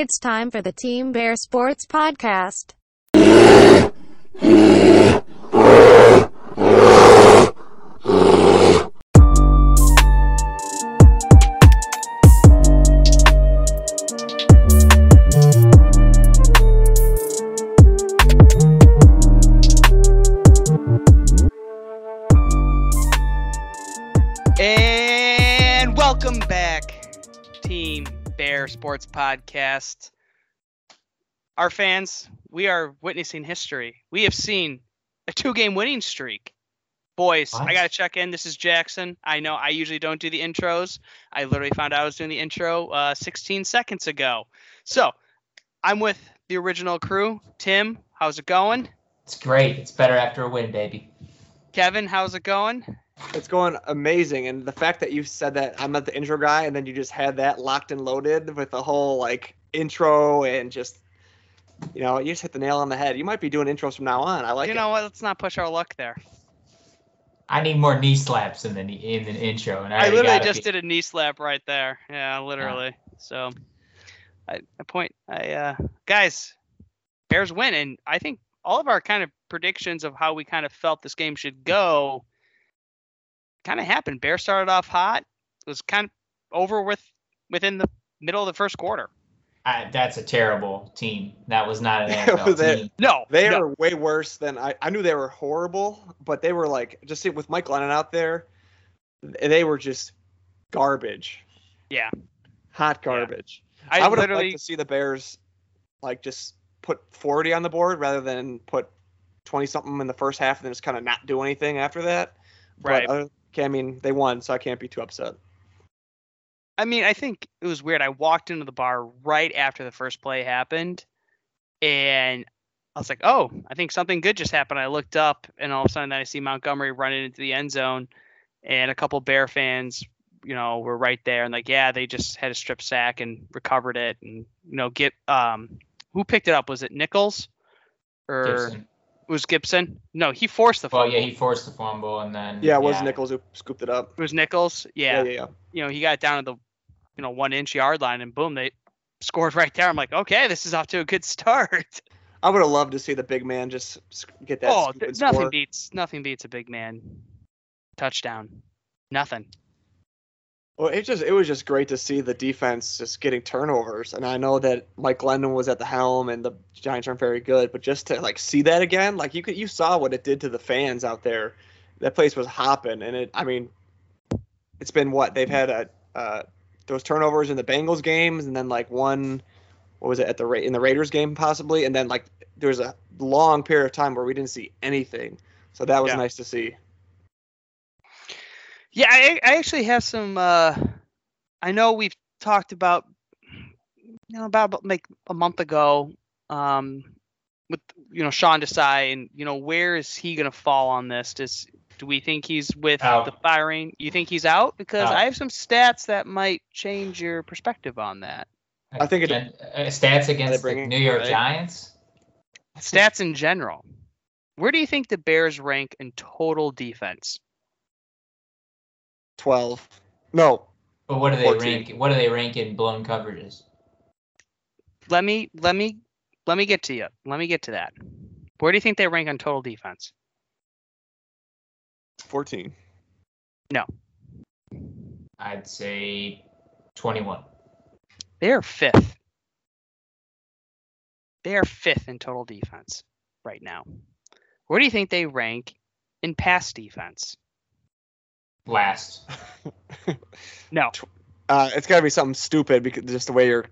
It's time for the Team Bear Sports Podcast. Sports Podcast. Our fans, we are witnessing history. We have seen a two game winning streak. Boys, I got to check in. This is Jackson. I know I usually don't do the intros. I literally found out I was doing the intro uh, 16 seconds ago. So I'm with the original crew. Tim, how's it going? It's great. It's better after a win, baby. Kevin, how's it going? It's going amazing, and the fact that you said that I'm not the intro guy, and then you just had that locked and loaded with the whole like intro and just, you know, you just hit the nail on the head. You might be doing intros from now on. I like you it. know what? Let's not push our luck there. I need more knee slaps in the in the intro, and I, I literally just few. did a knee slap right there. Yeah, literally. So, I, I point. I uh, guys, Bears win, and I think all of our kind of predictions of how we kind of felt this game should go kind of happened. Bear started off hot. It was kind of over with within the middle of the first quarter. I, that's a terrible team. That was not an It NFL was a- team. No, They no. are way worse than I. I knew they were horrible, but they were like just see, with Mike Glennon out there, they were just garbage. Yeah. Hot Yeah. garbage. I, I, would have literally. liked to see the Bears like just put 40 on the board rather than put 20 something in the first half and then just kind of not do anything after that. Right. But other, okay, I mean, they won, so I can't be too upset. I mean, I think it was weird. I walked into the bar right after the first play happened, and I was like, "Oh, I think something good just happened." I looked up, and all of a sudden, I see Montgomery running into the end zone, and a couple Bear fans, you know, were right there, and like, yeah, they just had a strip sack and recovered it, and you know, get um, who picked it up? Was it Nichols or Gipson. It was Gipson? No, he forced the Well, fumble. yeah, he forced the fumble, and then Yeah, it was Nichols who scooped it up. it was Nichols. Yeah, yeah, yeah. you know, he got down to the, you know, one inch yard line and boom, they scored right there. I'm like, okay, this is off to a good start. I would have loved to see the big man just get that. oh, scoop and nothing score. beats nothing beats a big man touchdown. Nothing. Well, it just it was just great to see the defense just getting turnovers, and I know that Mike Glennon was at the helm, and the Giants aren't very good, but just to like see that again, like you could you saw what it did to the fans out there. That place was hopping, and it. I mean, it's been what they've had a uh, those turnovers in the Bengals games, and then like one, what was it at the Ra- in the Raiders game possibly, and then like there was a long period of time where we didn't see anything. So that was Yeah. nice to see. Yeah, I, I actually have some. Uh, I know we've talked about, you know, about, about like a month ago, um, with you know Sean Desai, and you know where is he gonna fall on this? Does do we think he's with Out. the firing? You think he's out? Because Out. I have some stats that might change your perspective on that. I think it- uh, stats against the New York right? Giants. Stats in general. Where do you think the Bears rank in total defense? Twelve. No, But what do they 14. rank? What do they rank in blown coverages? Let me let me let me get to you. Let me get to that. Where do you think they rank on total defense? fourteen. No. I'd say twenty-one. They are fifth. They are fifth in total defense right now. Where do you think they rank in pass defense? Last. No, Uh, it's got to be something stupid because just the way you're.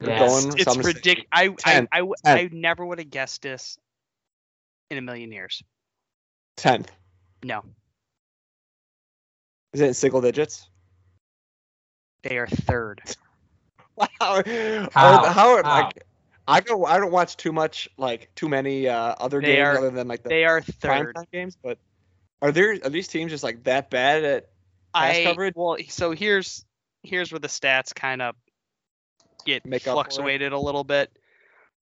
You're Yes. going- it's so I'm gonna say ridiculous. I, I, 10, I, w- 10. I never would have guessed this in a million years. Tenth. No, Is it in single digits? they are third. Wow. How? How? how, How? like I go. I don't watch too much like too many uh, other They games are- other than like the They are prime third. time games. But are there are these teams just like that bad at? pass I coverage? well, so here's here's where the stats kind of get Make up for it? fluctuated a little bit.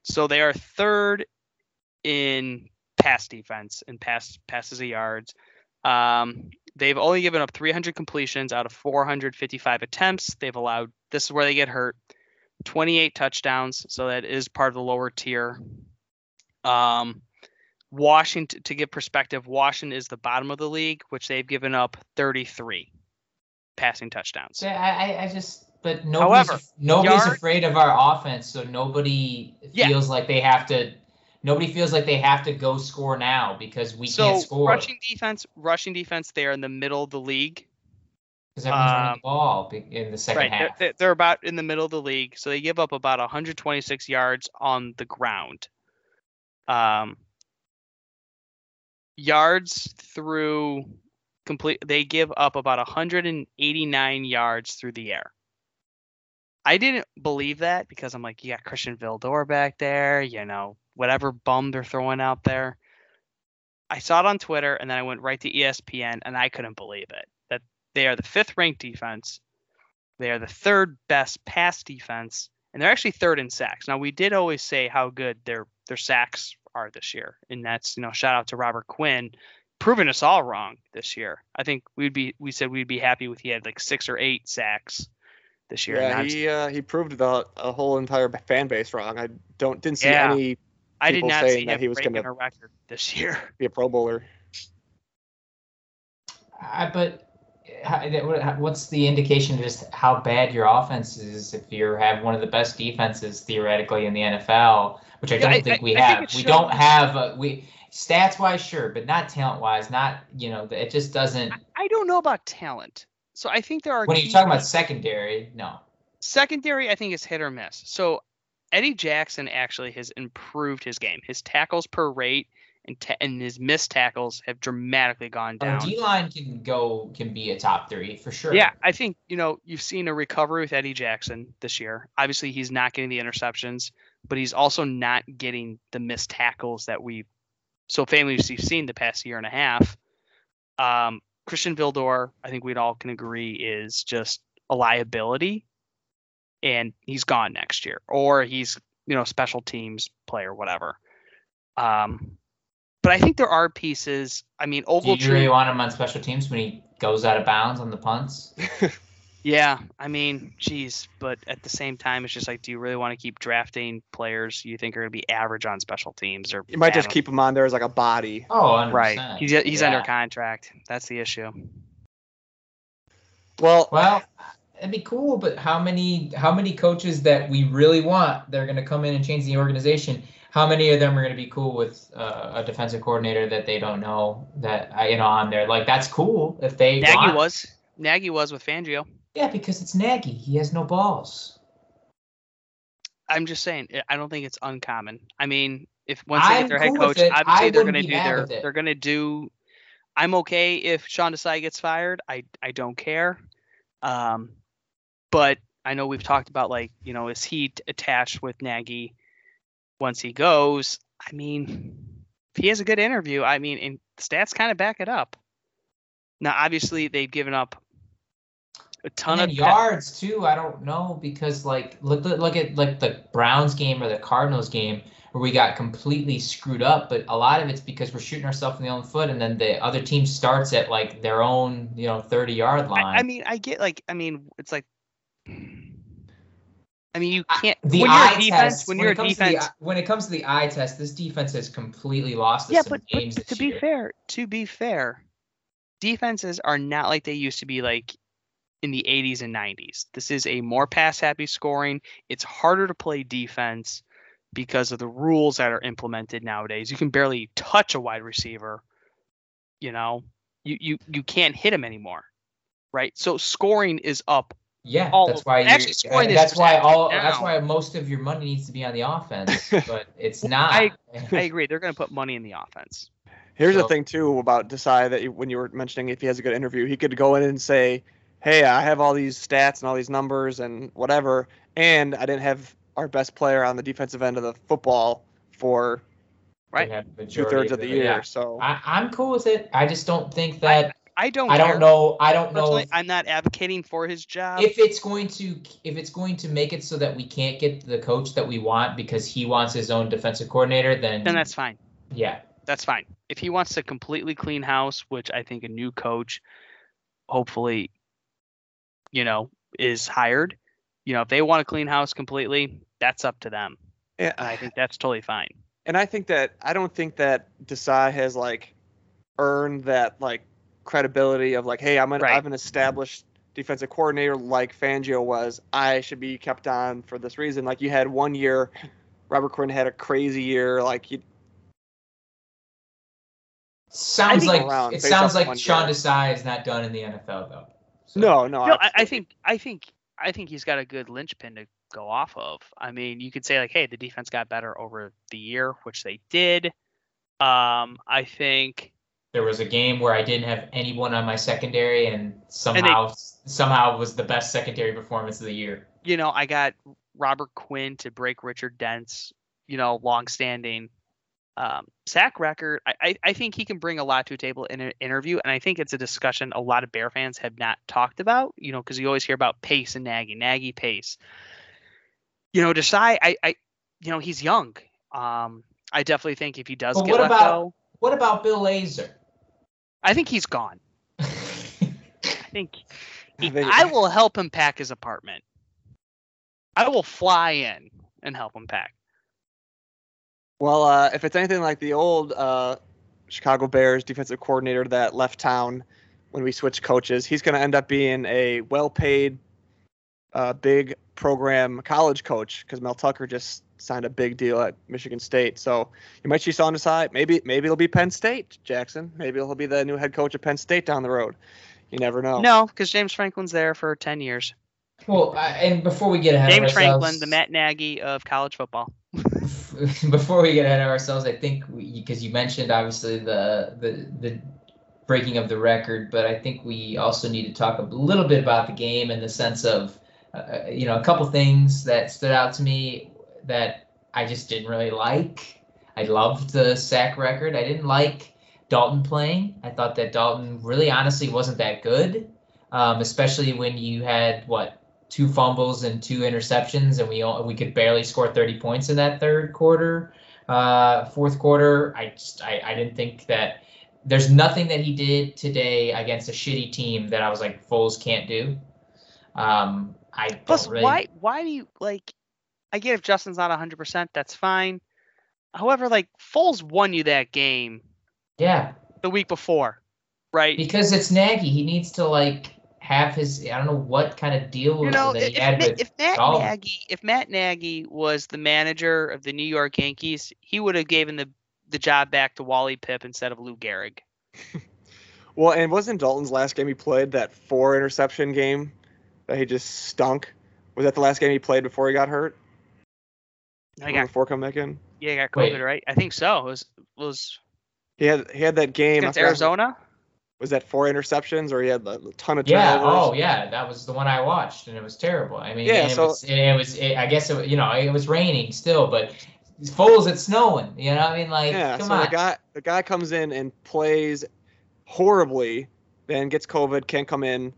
So they are third in pass defense and pass passes of yards. Um, they've only given up 300 completions out of 455 attempts. They've allowed this is where they get hurt. 28 touchdowns, so that is part of the lower tier. Um, Washington, to give perspective, Washington is the bottom of the league, which they've given up 33 passing touchdowns. So I, I- just, but nobody's, However, nobody's yard- afraid of our offense, so nobody Yeah. feels like they have to. Nobody feels like they have to go score now because we so can't score rushing defense, rushing defense, they are in the middle of the league. because everyone's running um, the ball in the second right, half. they're, they're about in the middle of the league, so they give up about 126 yards on the ground. Um, yards through complete, they give up about 189 yards through the air. I didn't believe that because I'm like, you got Christian Vildor back there, you know, whatever bum they're throwing out there. I saw it on Twitter and then I went right to ESPN and I couldn't believe it. That they are the fifth ranked defense. They are the third best pass defense, and they're actually third in sacks. Now we did always say how good their their sacks are this year, and that's you know shout out to Robert Quinn, proving us all wrong this year. I think we'd be we said we'd be happy with he had like six or eight sacks this year. Yeah, I'm- he uh, he proved the a whole entire fan base wrong. I don't didn't see Yeah. any I did not saying see that he was gonna- a record this year. be a Pro Bowler. I, but how- what- how- what's the indication of just how bad your offense is if you have one of the best defenses theoretically in the NFL, which I don't I- think I- we I think have. it we don't have a, we stats wise, sure, but not talent wise. Not you know, it just doesn't. I don't know about talent. So I think there are When you're key- talking about secondary, no. secondary, I think is hit or miss. So Eddie Jackson actually has improved his game. His tackles per rate and ta- and his missed tackles have dramatically gone down. D line can go can be a top three for sure. Yeah, I think you know you've seen a recovery with Eddie Jackson this year. Obviously, he's not getting the interceptions, but he's also not getting the missed tackles that we so famously seen the past year and a half. Um, Christian Vildor, I think we'd all can agree, is just a liability, and he's gone next year, or he's you know special teams player, whatever. Um, but I think there are pieces. I mean, Do you Ogletree. really want him on special teams when he goes out of bounds on the punts? Yeah, I mean, geez, but at the same time, it's just like, do you really want to keep drafting players you think are going to be average on special teams, or You might just keep him on there as like a body. Oh, 100%. right? He's he's Yeah. under contract. That's the issue. Well, Well, it'd be cool, but how many how many coaches that we really want they're going to come in and change the organization? How many of them are going to be cool with uh, a defensive coordinator that they don't know that uh, you know on there? Like that's cool if they Nagy want. was Nagy was with Fangio. Yeah, because it's Nagy. He has no balls. I'm just saying, I- don't think it's uncommon. I mean, if once they I'm get their head cool coach, obviously they're going to do their they're going to do. I'm okay if Sean Desai gets fired. I I don't care. Um, but I know we've talked about like you know is he attached with Nagy once he goes? I mean, if he has a good interview, I mean, and stats kind of back it up. Now, obviously, they've given up a ton of yards too. I don't know because like look look look at like the Browns game or the Cardinals game where we got completely screwed up. But a lot of it's because we're shooting ourselves in the own foot, and then the other team starts at like their own you know thirty yard line. I, I mean, I get like, I mean, it's like, I mean, you can't the when eye you're a defense. test when when you're it a comes to the defense, eye- when it comes to the eye test, this defense has completely lost us yeah, some but, but games to this be year. fair, to be fair, defenses are not like they used to be like in the 80s and 90s. This is a more pass happy scoring. It's harder to play defense because of the rules that are implemented nowadays. You can barely touch a wide receiver. You know, you you you can't hit him anymore, right? So scoring is up Yeah, all that's why you. actually scoring uh, That's why actually all. That's why most of your money needs to be on the offense, but it's not. I- I agree. They're going to put money in the offense. Here's So- the thing too about Desai that when you were mentioning if he has a good interview, he could go in and say, "Hey, I have all these stats and all these numbers and whatever, and I didn't have our best player on the defensive end of the football for Right. two thirds of the year." yeah. So I, I'm cool with it. I just don't think that. I don't. I, don't know. I don't know if, I'm not advocating for his job. if it's going to if it's going to make it so that we can't get the coach that we want because he wants his own defensive coordinator. Then then that's fine. yeah. That's fine. If he wants to completely clean house, which I think a new coach, hopefully, you know, is hired, You know, if they want to clean house completely, that's up to them. Yeah, And I think that's totally fine. and I think that I don't think that Desai has like earned that like credibility of like, hey, I'm an Right. I'm an established defensive coordinator like Fangio was. I should be kept on for this reason. Like you had one year, Robert Quinn had a crazy year. Like you, Sounds like around it sounds like Sean year. Desai is not done in the NFL though. So- no, no, No, I, I think I think I think he's got a good linchpin to go off of. I mean, you could say like, hey, the defense got better over the year, which they did. Um, I think There was a game where I didn't have anyone on my secondary, and somehow somehow was the best secondary performance of the year. you know, I got Robert Quinn to break Richard Dent's, you know, long-standing um, sack record. I, I, I think he can bring a lot to a table in an interview, and I think it's a discussion a lot of Bear fans have not talked about. You know, because you always hear about pace and Nagy, Nagy pace. You know, Desai, I, I, you know, he's young. Um, I definitely think if he does But get what let about- go, What about Bill Lazor? I think he's gone. I think he, I I will help him pack his apartment. I will fly in and help him pack. Well, uh, if it's anything like the old uh, Chicago Bears defensive coordinator that left town when we switched coaches, he's going to end up being a well-paid, uh, big program college coach because Mel Tucker just signed a big deal at Michigan State. So you might see Sean Desai. Maybe maybe it'll be Penn State, Jackson. Maybe he'll be the new head coach of Penn State down the road. You never know. No, because James Franklin's there for ten years. well, I, and before we get ahead James of ourselves, James Franklin, the Matt Nagy of college football. before we get ahead of ourselves, I think because you mentioned obviously the the the breaking of the record, but I think we also need to talk a little bit about the game in the sense of uh, you know a couple things that stood out to me that I just didn't really like. I loved the sack record. I didn't like Dalton playing. I thought that Dalton really honestly wasn't that good, um, especially when you had what two fumbles and two interceptions, and we all, we could barely score 30 points in that third quarter, uh, fourth quarter. I just I, I didn't think that there's nothing that he did today against a shitty team that I was like Foles can't do. Um, I don't Plus, really, why why do you like? I get if Justin's not hundred percent, that's fine. However, like Foles won you that game yeah the week before, right? because it's Nagy. He needs to like have his I don't know what kind of deal You know, that if, he had Ma- with if Matt Dalton. Nagy, if Matt Nagy was the manager of the New York Yankees, he would have given the the job back to Wally Pipp instead of Lou Gehrig. Well, and wasn't Dalton's last game he played that four interception game that he just stunk? Was that the last game he played before he got hurt? I got before coming back in. yeah, I got Wait. COVID, right? I think so. It was was He had he had that game against Arizona. Was that four interceptions or he had a ton of Yeah. Oh, turnovers? Oh, yeah. That was the one I watched, and it was terrible. I mean, Yeah, and it so- was. It was. It, I guess it, you know it was raining still, but Foles, it's snowing. You know, what I mean, like, yeah. come So on. the guy the guy comes in and plays horribly, then gets COVID, can't come in.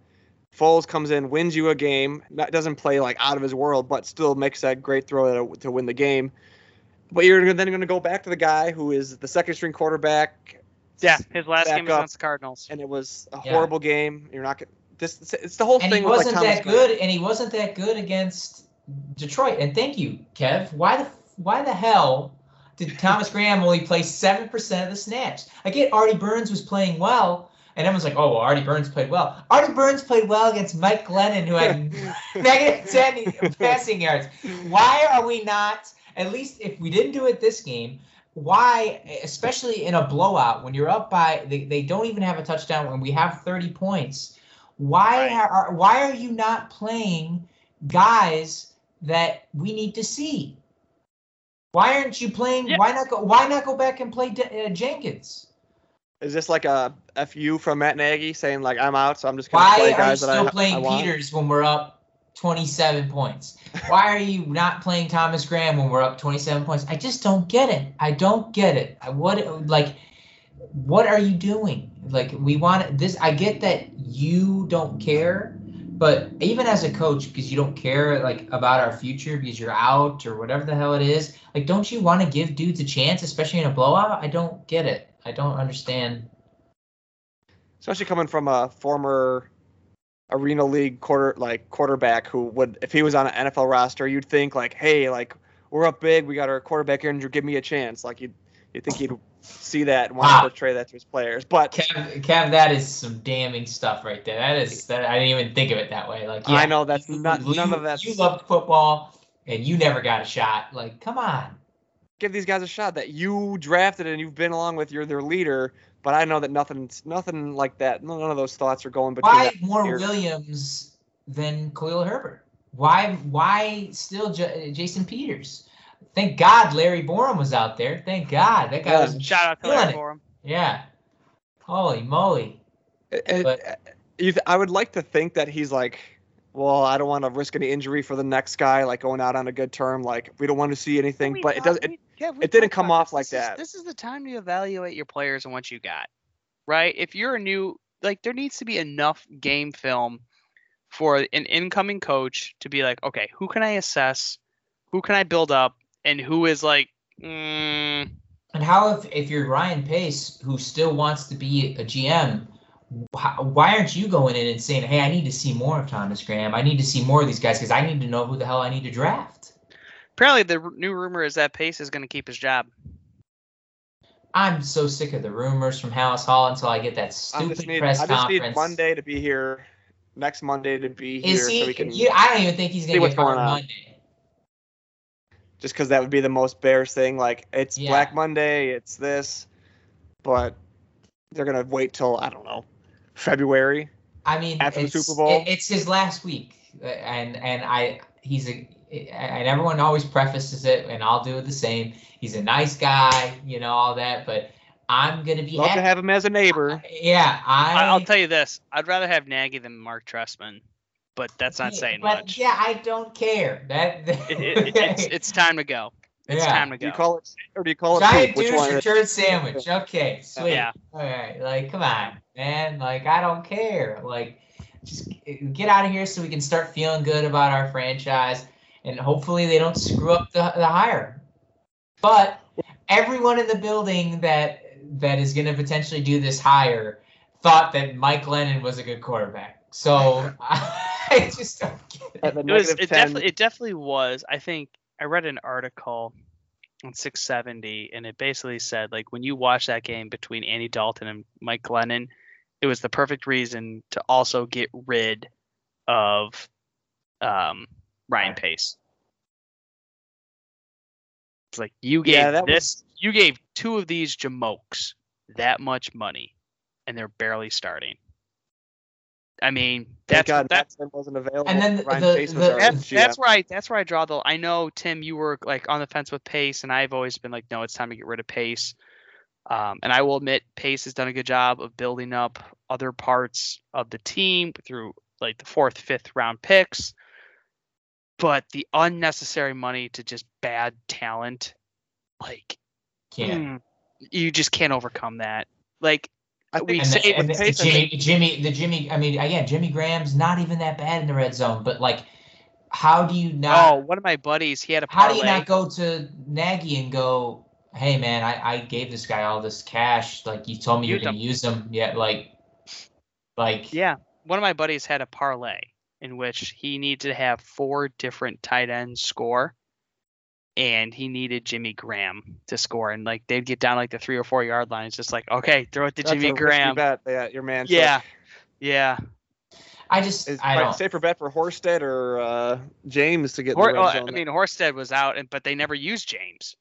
Foles comes in, wins you a game. Not, doesn't play like out of his world, but still makes that great throw to, to win the game. But you're then going to go back to the guy who is the second string quarterback. Yeah, his last game was against the Cardinals. and it was a Yeah. horrible game. You're not. This it's the whole and thing he wasn't Thomas that Graham. good, and he wasn't that good against Detroit. And thank you, Kev. Why the why the hell did Thomas Graham only play seven percent of the snaps? I get Artie Burns was playing well, and everyone's like, "Oh, well, Artie Burns played well." Artie Burns played well against Mike Glennon, who had negative ten passing yards. Why are we not? At least if we didn't do it this game, why, especially in a blowout, when you're up by, they, they don't even have a touchdown when we have 30 points. Why are why are you not playing guys that we need to see? Why aren't you playing? Yeah. Why not go? Why not go back and play uh, Jenkins? Is this like a fu from Matt Nagy saying like I'm out, so I'm just gonna Why play are you guys that still I, playing I want? Peters when we're up 27 points? Why are you not playing Thomas Graham when we're up 27 points? I just don't get it. I don't get it. I what like what are you doing? Like we want this I get that you don't care, but even as a coach because you don't care like about our future because you're out or whatever the hell it is, like don't you want to give dudes a chance especially in a blowout? I don't get it. I don't understand. especially coming from a former arena league quarter like quarterback who would if he was on an NFL roster, you'd think like, hey, like we're up big, we got our quarterback injured, give me a chance. Like you you think he'd see that and want Wow. to ah. portray that to his players. But Kev, Kev, that is some damning stuff right there. That is that I didn't even think of it that way. Like, yeah, I know that's you- not you- none of that. You loved football and you never got a shot. Like, come on. Give these guys a shot that you drafted and you've been along with. You're their leader. But I know that nothing nothing like that. None of those thoughts are going between. Why that more here. Williams than Khalil Herbert? Why why still J- Jason Peters? Thank God Larry Borom was out there. Thank God that guy Yeah. was Shout out to Larry it. for. Yeah. Holy moly. It- But- you th- I would like to think that he's like, well, I don't want to risk any injury for the next guy, like going out on a good term. Like we don't want to see anything, We but it does. It, we- yeah, it didn't come off this. like This is- that. this is the time to evaluate your players and what you got, right? If you're a new, like, there needs to be enough game film for an incoming coach to be like, okay, who can I assess, who can I build up, and who is like, mm, And how if if you're Ryan Pace who still wants to be a GM, why aren't you going in and saying, "Hey, I need to see more of Thomas Graham. I need to see more of these guys because I need to know who the hell I need to draft." Apparently the r- new rumor is that Pace is going to keep his job. I'm so sick of the rumors from Halas Hall until I get that I stupid just need, press I just need conference. Monday to be here, next Monday to be here, Is he? so we can. you, I don't even think he's gonna what's get fired going on. Monday. just because that would be the most Bears thing. Like it's Yeah. Black Monday, it's this, but they're gonna wait till I don't know February. I mean, After the it's, Super Bowl? it- it's his last week, uh, and and I he's a and everyone always prefaces it, and I'll do it the same. He's a nice guy, you know all that, but I'm gonna be Love to have him as a neighbor. Yeah, I. I, I'll tell you this: I'd rather have Nagy than Mark Trestman, but that's not yeah, saying but much. Yeah, I don't care. That. It, it, it's it's time to go. It's Yeah. time to go. Do you call it or do you call it Giant soup? Which douche one? or is- turd sandwich. Okay, sweet. Yeah. All right, like come on, man. Like I don't care. Like just get out of here so we can start feeling good about our franchise, and hopefully they don't screw up the the hire. But everyone in the building that that is going to potentially do this hire thought that Mike Glennon was a good quarterback. So I just don't get it. It was. It definitely. It definitely was. I think I read an article on 670, and it basically said like when you watch that game between Andy Dalton and Mike Glennon, it was the perfect reason to also get rid of um, Ryan Pace. It's like you gave Yeah, that this. You gave two of these jamokes that much money, and they're barely starting. I mean, Thank that's God that, Matt wasn't available. And then the- Ryan the- Pace was the- that's, GM. that's where I that's where I draw the. I know Tim, you were like on the fence with Pace, and I've always been like, no, it's time to get rid of Pace. Um, and I will admit, Pace has done a good job of building up other parts of the team through like the fourth, fifth round picks. But the unnecessary money to just bad talent, like Can't. mm, you just can't overcome that. Like I we And, say the, and with the, Jimmy, Jimmy, the Jimmy. I mean, again, Jimmy Graham's not even that bad in the red zone. But like, how do you oh, not? one of my buddies, he had a how parlay. do you not go to Nagy and go, "Hey, man, I, I gave this guy all this cash. Like, you told me you're gonna him." use him. Yeah, like, like, Yeah, one of my buddies had a parlay in which he needed to have four different tight ends score, and he needed Jimmy Graham to score. And like they'd get down like the three or four yard line, it's just like okay, throw it to that's Jimmy a Graham. Bet. Yeah, your man. took. Yeah, yeah. I just, Is I don't. safer bet for Horsted or uh, James to get Hor- the oh, I mean, Horsted was out, and but they never used James.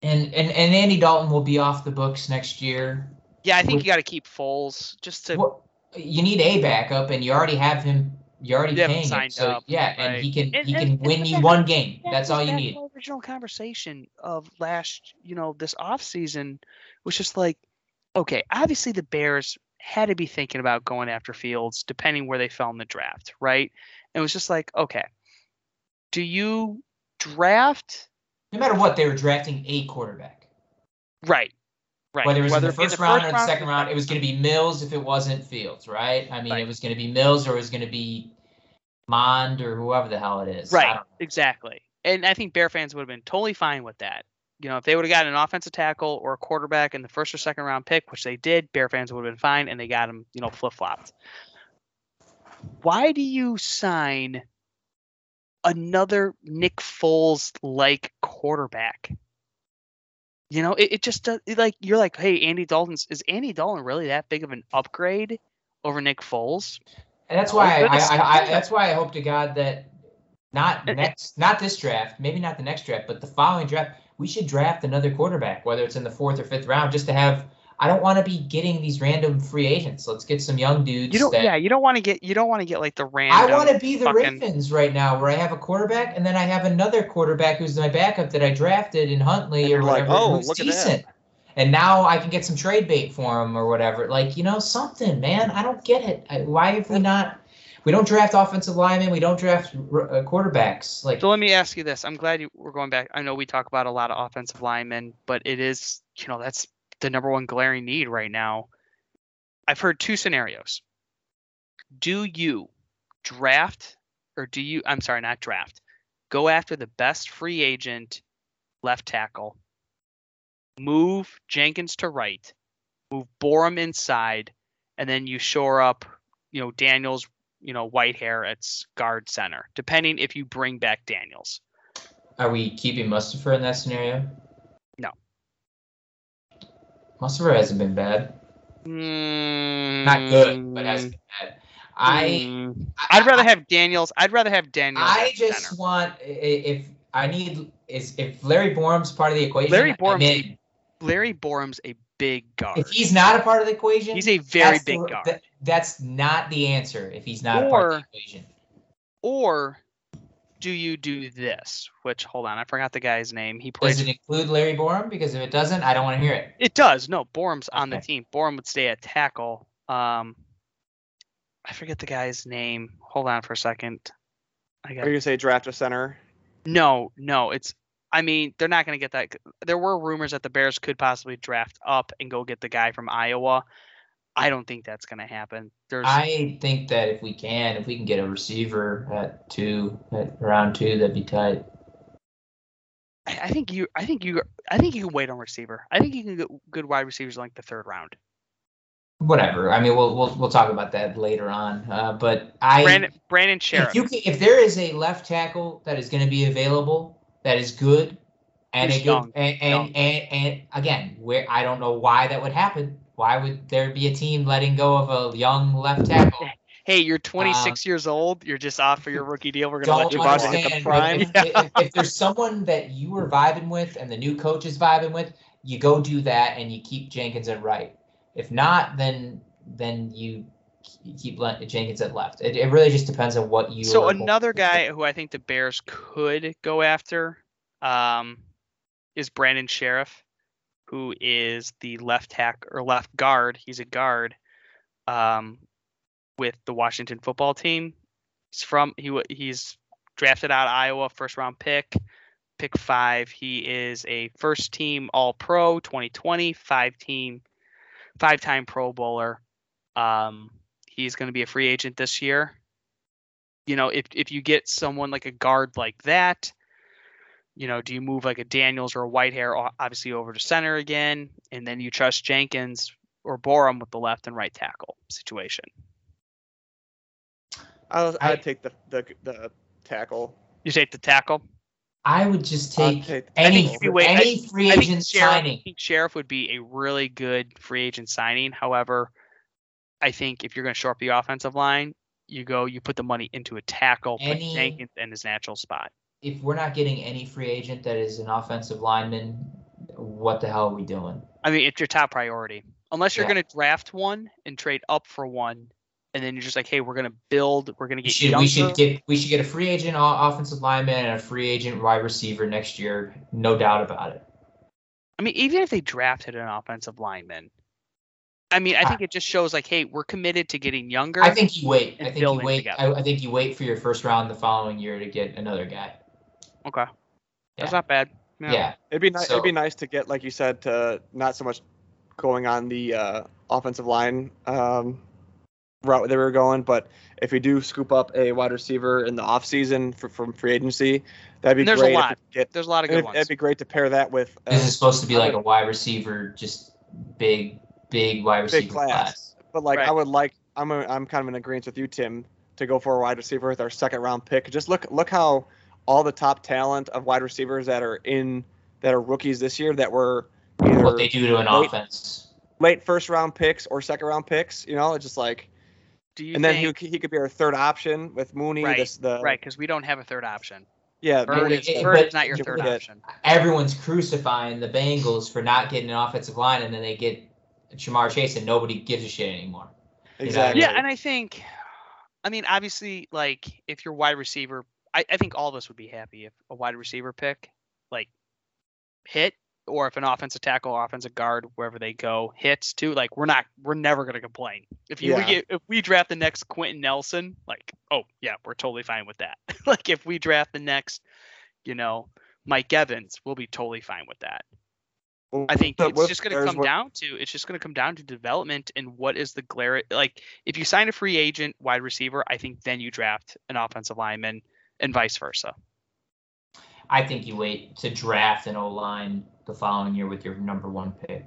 And and and Andy Dalton will be off the books next year. Yeah, I think With- you got to keep Foles just to. What, you need a backup, and you already have him. You're already You have him paying him, signed so up, yeah, and right. he can And- he and- can and win the you fact- one game. That That's all you back need. original conversation of last, you know, this off season was just like, okay, obviously the Bears had to be thinking about going after Fields, depending where they fell in the draft, right? And it was just like, okay, do you draft No matter what, they were drafting a quarterback. right? Right. Whether it was in the in first round or the second round, it was going to be Mills if it wasn't Fields, right? I mean, Right. it was going to be Mills or it was going to be Mond or whoever the hell it is. Right. Exactly. And I think Bear fans would have been totally fine with that. You know, if they would have gotten an offensive tackle or a quarterback in the first or second round pick, which they did, Bear fans would have been fine, and they got him, you know, flip flopped. why do you sign another Nick Foles like quarterback? You know, it, it just does it like you're like, hey, Andy Dalton's is Andy Dalton really that big of an upgrade over Nick Foles? And that's Oh, why I. I, I, that's why I hope to God that not next, not this draft, maybe not the next draft, but the following draft, we should draft another quarterback, whether it's in the fourth or fifth round, just to have. I don't want to be getting these random free agents. Let's get some young dudes. You don't that, yeah, you don't want to get you don't want to get like the random I want to be the fucking- Ravens right now, where I have a quarterback and then I have another quarterback who's my backup that I drafted in Huntley or you're like, whatever, "Oh, who's look at that." decent. And now I can get some trade bait for him or whatever. Like you know something, man. I don't get it. I, why have we not? We don't draft offensive linemen. We don't draft r- uh, quarterbacks. Like So let me ask you this. I'm glad you we're going back. I know we talk about a lot of offensive linemen, but it is, you know, that's the number one glaring need right now. I've heard two scenarios. Do you draft or do you I'm sorry, not draft. Go after the best free agent left tackle. Move Jenkins to right. Move Borom inside and then you shore up, you know, Daniels you know, Whitehair at guard center, depending if you bring back Daniels. Are we keeping Mustipher in that scenario? No. Mustipher hasn't been bad. Mm, Not good, but hasn't been bad. I mm, I'd rather have Daniels. I'd rather have Daniels. I just center. want if I need is if Larry Borom's part of the equation. Larry Borom's in. Larry Borom's a big guard. If he's not a part of the equation, He's a very that's the- big guard. that- that's not the answer. If he's not a part of the equation, or do you do this? Which hold on, I forgot the guy's name. He plays. does it include Larry Borom? Because if it doesn't, I don't want to hear it. It does. No, Borom's on the team. Borum would stay at tackle. Um, I forget the guy's name. Hold on for a second. I got Are you gonna say draft a center? No, no, it's. I mean, they're not going to get that. There were rumors that the Bears could possibly draft up and go get the guy from Iowa. I don't think that's going to happen. There's. I think that if we can, if we can get a receiver at two, at round two, that'd be tight. I I think you. I think you. I think you can wait on receiver. I think you can get good wide receivers in like the third round. Whatever. I mean, we'll we'll, we'll talk about that later on. Uh, but I Brandon Brandon if you can, if there is a left tackle that is going to be available that is good and good and and, and and again where I don't know why that would happen. Why would there be a team letting go of a young left tackle? hey, you're 26 years old. You're just off for your rookie deal. We're Um, going to let you hit the prime. If, if, if there's someone that you were vibing with and the new coach is vibing with, you go do that and you keep Jenkins at right. If not, then then you keep Jenkins at left. It, it really just depends on what you. So another guy who I think the Bears could go after um, is Brandon Scherff, who is the left tack or left guard. He's a guard um, with the Washington football team. He's from he he's drafted out of Iowa, first round pick, pick five. He is a first team All Pro 2020, five team, five time Pro Bowler. Um, he's going to be a free agent this year you know, if if you get someone like a guard like that, you know, do you move like a Daniels or a Whitehair o- obviously over to center again, and then you trust Jenkins or Borom with the left and right tackle situation? I'll, I- I'd take the, the the tackle. You take the tackle. I would just take take- I any think if you wait- any free I think agent Scherff, I signing. think Scherff would be a really good free agent signing. However, I think if you're going to shore up the offensive line, you go you put the money into a tackle, put Jenkins in his natural spot. If we're not getting any free agent that is an offensive lineman, what the hell are we doing? I mean, it's your top priority. Unless you're Yeah. going to draft one and trade up for one, and then you're just like, hey, we're going to build, we're going to get should, younger. we should get we should get a free agent offensive lineman and a free agent wide receiver next year, no doubt about it. I mean, even if they drafted an offensive lineman, I mean, I think it just shows like, hey, we're committed to getting younger. I think you wait. I think you wait. I. I think you wait for your first round the following year to get another guy. Okay, that's Yeah. not bad. Yeah. It'd be nice. So- it'd be nice to get, like you said, to not so much going on the uh, offensive line um, route they were going, but if we do scoop up a wide receiver in the offseason for from free agency, that'd be And there's a great. if lot. we could Get, There's a lot of and good if- ones. it'd be great to pair that with uh, This is supposed to be like a wide receiver, just big, big wide receiver big class. class. But like, Right. I would like. I'm a, I'm kind of in agreement with you, Tim. to go for a wide receiver with our second round pick. Just look look how all the top talent of wide receivers that are in that are rookies this year that were either What they do to an late- offense. late first round picks or second round picks. You know, it's just like Do you and then he he could be our third option with Mooney. Right, This the right? Because we don't have a third option. yeah. Byrd is- is Byrd but- is not your third forget. option. Everyone's crucifying the Bengals for not getting an offensive line, and then they get Ja'Marr Chase, and nobody gives a shit anymore. exactly. Yeah, and I think, I mean, obviously, like if your wide receiver, I, I think all of us would be happy if a wide receiver pick like hit, or if an offensive tackle, offensive guard, wherever they go, hits too. Like we're not, we're never gonna complain. If you we get, if we draft the next Quenton Nelson, like oh yeah, we're totally fine with that. like if we draft the next, you know, Mike Evans, we'll be totally fine with that. I think it's just going to come what- down to it's just going to come down to development and what is the glare like if you sign a free agent wide receiver, I think then you draft an offensive lineman and vice versa. I think you wait to draft an O line the following year with your number one pick.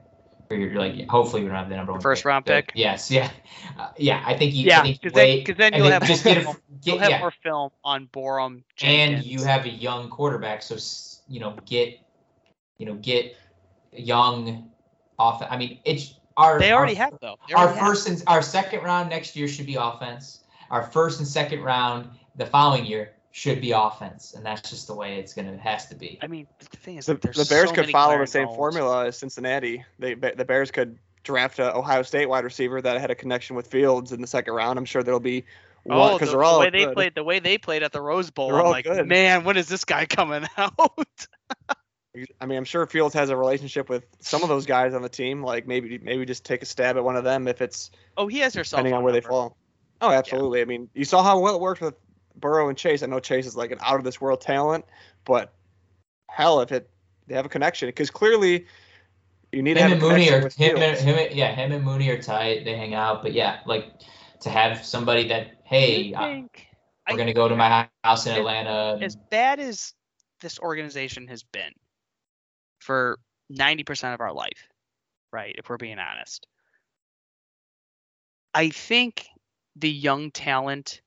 Or you're like, hopefully we don't have the number one first pick, round pick? Yes, yeah, uh, yeah. I think you. Yeah, because then, then you'll have just more get, film, a, you'll have yeah, more film on Borom and you have a young quarterback, so you know get, you know get young off. I mean, it's our. they already our, have though. Our have. first and our second round next year should be offense. Our first and second round the following year should be offense, and that's just the way it's gonna has to be. I mean, the thing is, the, the Bears so could follow the same holes. formula as Cincinnati. They the Bears could draft a Ohio State wide receiver that had a connection with Fields in the second round. I'm sure there'll be one Oh, because the, they're all the way they good. played, the way they played at the Rose Bowl, They're I'm all like, good. man, when is this guy coming out? I mean, I'm sure Fields has a relationship with some of those guys on the team. Like maybe maybe just take a stab at one of them if it's oh, he has their cell depending on phone where they fall. Oh, absolutely. I mean, you saw how well it worked with Burrow and Chase. I know Chase is like an out of this world talent, but hell, if it they have a connection, because clearly you need to him have and a Mooney connection are with him, him yeah him and Mooney are tight. They hang out, but yeah, like to have somebody that hey, You uh, we're gonna go to my house in As- Atlanta. as bad as this organization has been for 90% of our life, right? If we're being honest, I think the young talent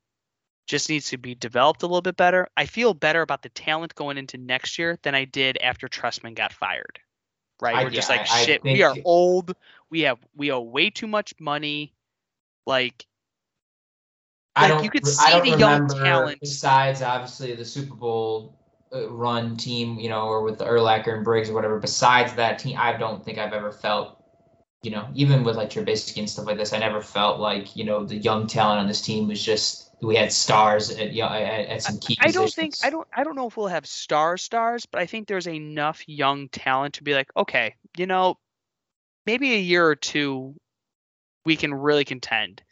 just needs to be developed a little bit better. I feel better about the talent going into next year than I did after Trestman got fired. Right? I- we're just like I- I shit. We are old. We have we owe way too much money. Like I like, don't. you could I see don't the young talent. Besides, obviously, the Super Bowl uh, run team, you know, or with the Urlacher and Briggs or whatever. Besides that team, I don't think I've ever felt, you know, even with like Trubisky and stuff like this, I never felt like you know the young talent on this team was just we had stars at you know, at, at some key. I don't think. I don't I don't know if we'll have star stars, but I think there's enough young talent to be like, okay, you know, maybe a year or two we can really contend.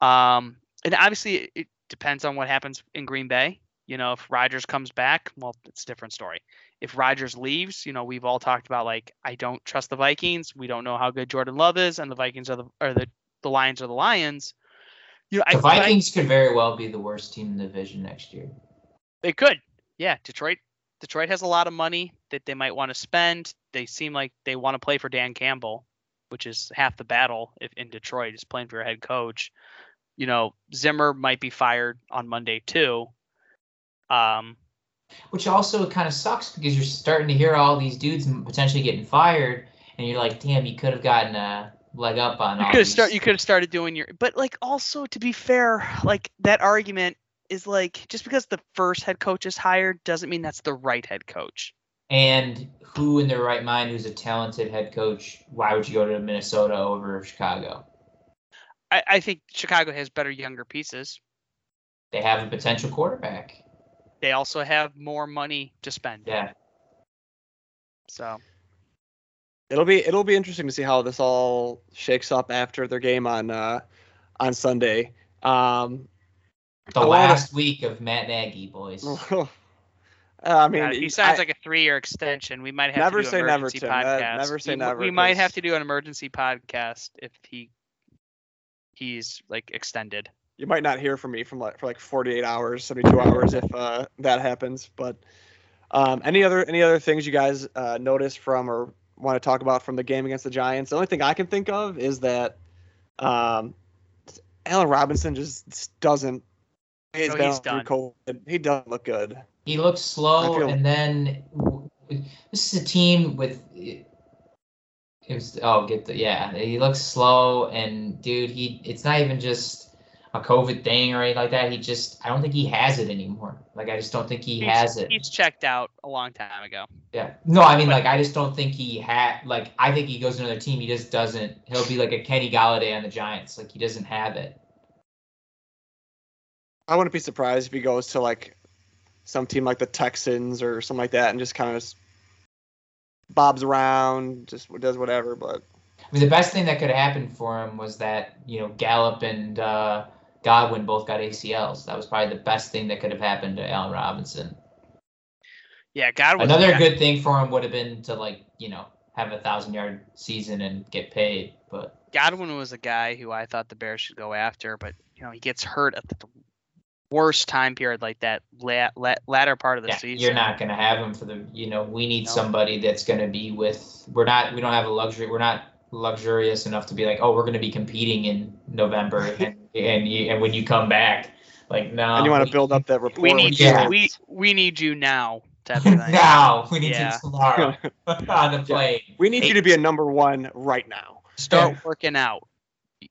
Um, and obviously it, it depends on what happens in Green Bay. You know, if Rodgers comes back, well, it's a different story. If Rodgers leaves, you know, we've all talked about like I don't trust the Vikings. We don't know how good Jordan Love is, and the Vikings are the are the the Lions are the Lions. You know, The I- Vikings could very well be the worst team in the division next year. They could. Yeah, Detroit Detroit has a lot of money that they might want to spend. They seem like they want to play for Dan Campbell, which is half the battle if in Detroit is playing for your head coach. You know, Zimmer might be fired on Monday too. Um, Which also kind of sucks because you're starting to hear all these dudes potentially getting fired, and you're like, damn, you could have gotten a leg up on you could have start you could have started doing your but like also to be fair, like that argument is like just because the first head coach is hired doesn't mean that's the right head coach. And who in their right mind who's a talented head coach? Why would you go to Minnesota over Chicago? I, I think Chicago has better younger pieces. They have a potential quarterback. They also have more money to spend. Yeah. So It'll be it'll be interesting to see how this all shakes up after their game on uh, on Sunday. Um, The A lot of- last week of Matt Nagy, boys. I mean, God, he signs I- like a three-year extension, we might have Never to do say an never, emergency Tim. Ne- podcast. never say we, never, We might have to do an emergency podcast if he he's like extended. you might not hear from me from like for like 48 hours, 72 hours if uh, that happens. But um, any other any other things you guys uh, noticed from or want to talk about from the game against the Giants? The only thing I can think of is that um, Allen Robinson just doesn't He's No, he's done. COVID. He doesn't look good. He looks slow, feel- and then w- this is a team with. It was oh get the yeah he looks slow and dude he it's not even just a COVID thing or anything like that he just I don't think he has it anymore like I just don't think he He's- has it He's checked out a long time ago. Yeah no I mean But- like I just don't think he had like I think he goes to another team he just doesn't he'll be like a Kenny Golladay on the Giants like he doesn't have it I wouldn't be surprised if he goes to like some team like the Texans or something like that and just kind of just bobs around, just does whatever. But I mean, the best thing that could have happened for him was that you know Gallup and uh, Godwin both got ACLs. That was probably the best thing that could have happened to Allen Robinson. Yeah, God was Another yeah, good thing for him would have been to like you know have a thousand yard season and get paid. But Godwin was a guy who I thought the Bears should go after, but you know he gets hurt at the worst time period like that la- la- latter part of the yeah, season. you're not going to have him for the you know we need No. somebody that's going to be with. We're not we don't have a luxury. We're not luxurious enough to be like oh we're going to be competing in November and and you, and when you come back like no and you want to build up that rapport. We with need Yeah. you. We we need you now. Type now we need Yeah. you tomorrow on the plane. we need you to be a number one right now. Start working out.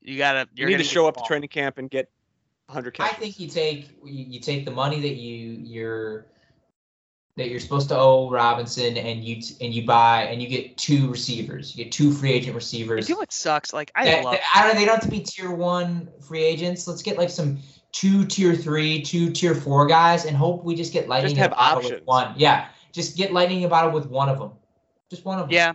You gotta. You You're need gonna show up to training camp and get 100 I think you take you, you take the money that you you're that you're supposed to owe Robinson and you and you buy and you get two receivers. You get two free agent You receivers. know what sucks? Like I That- love. that- I don't. They don't have to be tier one free agents. Let's get like some two tier three, two tier four guys, and hope we just get lightning Just have in a bottle with options. one. Yeah, just get lightning in a bottle with one of them. Just one of them. Yeah.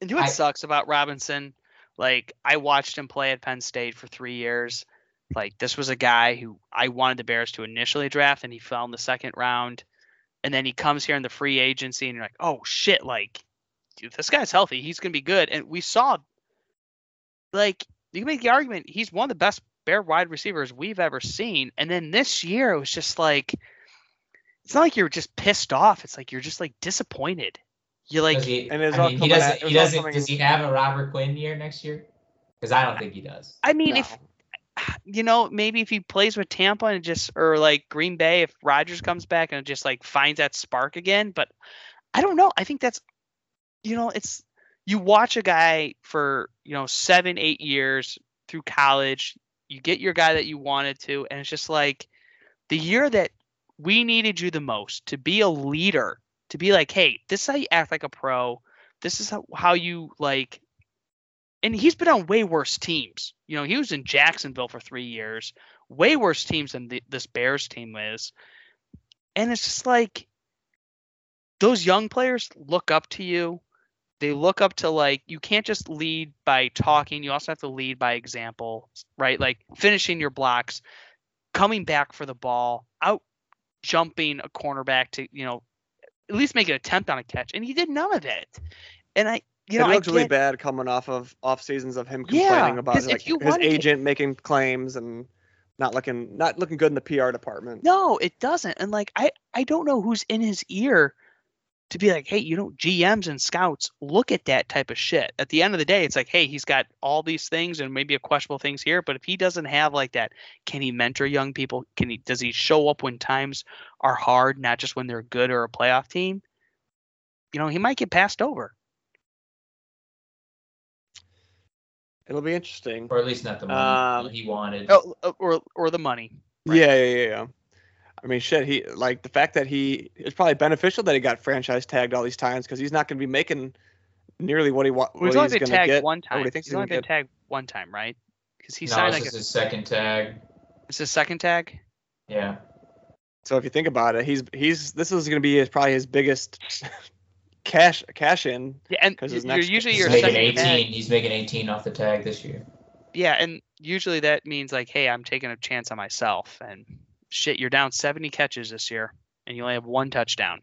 And you know what I- sucks about Robinson? Like I watched him play at Penn State for three years. Like this was a guy who I wanted the Bears to initially draft, and he fell in the second round. And then he comes here in the free agency, and you're like, oh shit! Like, dude, this guy's healthy. He's gonna be good. And we saw, like, you can make the argument he's one of the best Bear wide receivers we've ever seen. And then this year, it was just like, it's not like you're just pissed off. It's like you're just like disappointed. You're like, Does he, And it's I all mean, he doesn't. at- it he doesn't. Does he have a Robert Quinn year next year? Because I don't think he does. I mean, No. if you know, maybe if he plays with Tampa and just or like Green Bay, if Rodgers comes back and just like finds that spark again, but I don't know. I think that's you know, it's you watch a guy for you know seven, eight years through college, you get your guy that you wanted to, and it's just like the year that we needed you the most to be a leader, to be like, hey, this is how you act like a pro. This is how, how you like and he's been on way worse teams. You know, he was in Jacksonville for three years, way worse teams than the, this Bears team is. And it's just like those young players look up to you. They look up to like you can't just lead by talking. You also have to lead by example, right? Like finishing your blocks, coming back for the ball, out jumping a cornerback to you know at least make an attempt on a catch, and he did none of it. And I, you know, it I looks really bad coming off of off seasons of him Yeah, complaining about 'cause if like, his wanted agent making claims and not looking not looking good in the PR department. No, it doesn't. And like I I don't know who's in his ear to be like, hey, you know, GMs and scouts look at that type of shit. At the end of the day, it's like, hey, he's got all these things and maybe a questionable things here, but if he doesn't have like that, can he mentor young people? Can he does he show up when times are hard, not just when they're good or a playoff team? You know, he might get passed over. It'll be interesting. or at least not the money Um, he wanted. Oh, uh, or or the money. Right. Yeah, yeah, yeah, yeah. I mean, shit. He like the fact that he it's probably beneficial that he got franchise tagged all these times because he's not going to be making nearly what he wa- Well, he's what only he's been going to tagged get. one time. he He's he's only going been to get. tagged one time, right? Because he no, signed like a, his second tag. it's his second tag. Yeah. So if you think about it, he's he's this is going to be his, probably his biggest cash cash in. Yeah, and 'Cause y- his you're next- usually He's your making 18. tag. He's making 18 off the tag this year. Yeah, and usually that means like, hey, I'm taking a chance on myself. And shit, you're down 70 catches this year, and you only have one touchdown.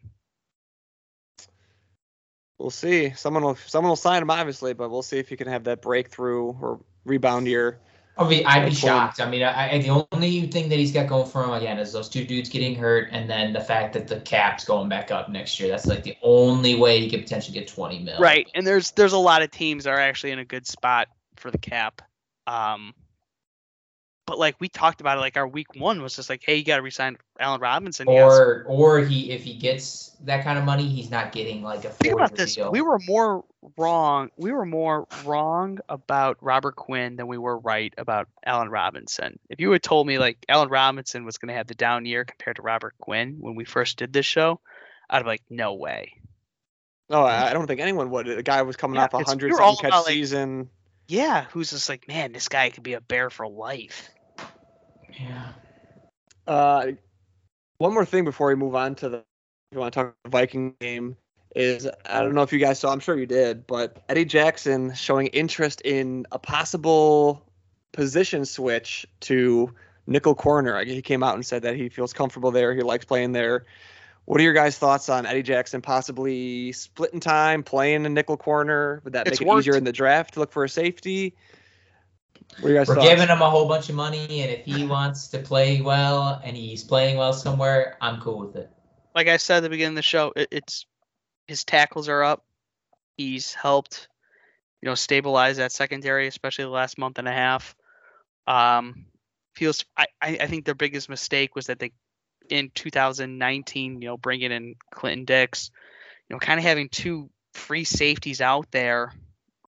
We'll see. Someone will someone will sign him obviously, but we'll see if he can have that breakthrough or rebound year. I mean, I'd be shocked. I mean, I, I, the only thing that he's got going for him again is those two dudes getting hurt, and then the fact that the cap's going back up next year. That's like the only way he could potentially get 20 mil. Right, and there's there's a lot of teams that are actually in a good spot for the cap. Um, but like we talked about it, like our week one was just like, hey, you got to resign Allen Robinson. You gotta- Or or he if he gets that kind of money, he's not getting like a think about this. deal. We were more wrong. We were more wrong about Robert Quinn than we were right about Allen Robinson. If you had told me like Allen Robinson was going to have the down year compared to Robert Quinn when we first did this show, I'd be like, no way. No, I I don't think anyone would. The guy was coming Yeah, off a hundred we were all something catch about, like- season. Yeah, who's just like, man, this guy could be a bear for life. Yeah. Uh, one more thing before we move on to the, if you want to talk the Viking game, is I don't know if you guys saw, I'm sure you did, but Eddie Jackson showing interest in a possible position switch to nickel corner. He came out and said that he feels comfortable there. He likes playing there. What are your guys' thoughts on Eddie Jackson possibly splitting time, playing a nickel corner? Would that It's make it easier in the draft to look for a safety? What are your guys' We're thoughts? giving him a whole bunch of money, and if he wants to play well and he's playing well somewhere, I'm cool with it. Like I said at the beginning of the show, it, it's his tackles are up. He's helped, you know, stabilize that secondary, especially the last month and a half. Um, feels I, I I think their biggest mistake was that they in 2019, you know, bringing in Clinton Dix, you know, kind of having two free safeties out there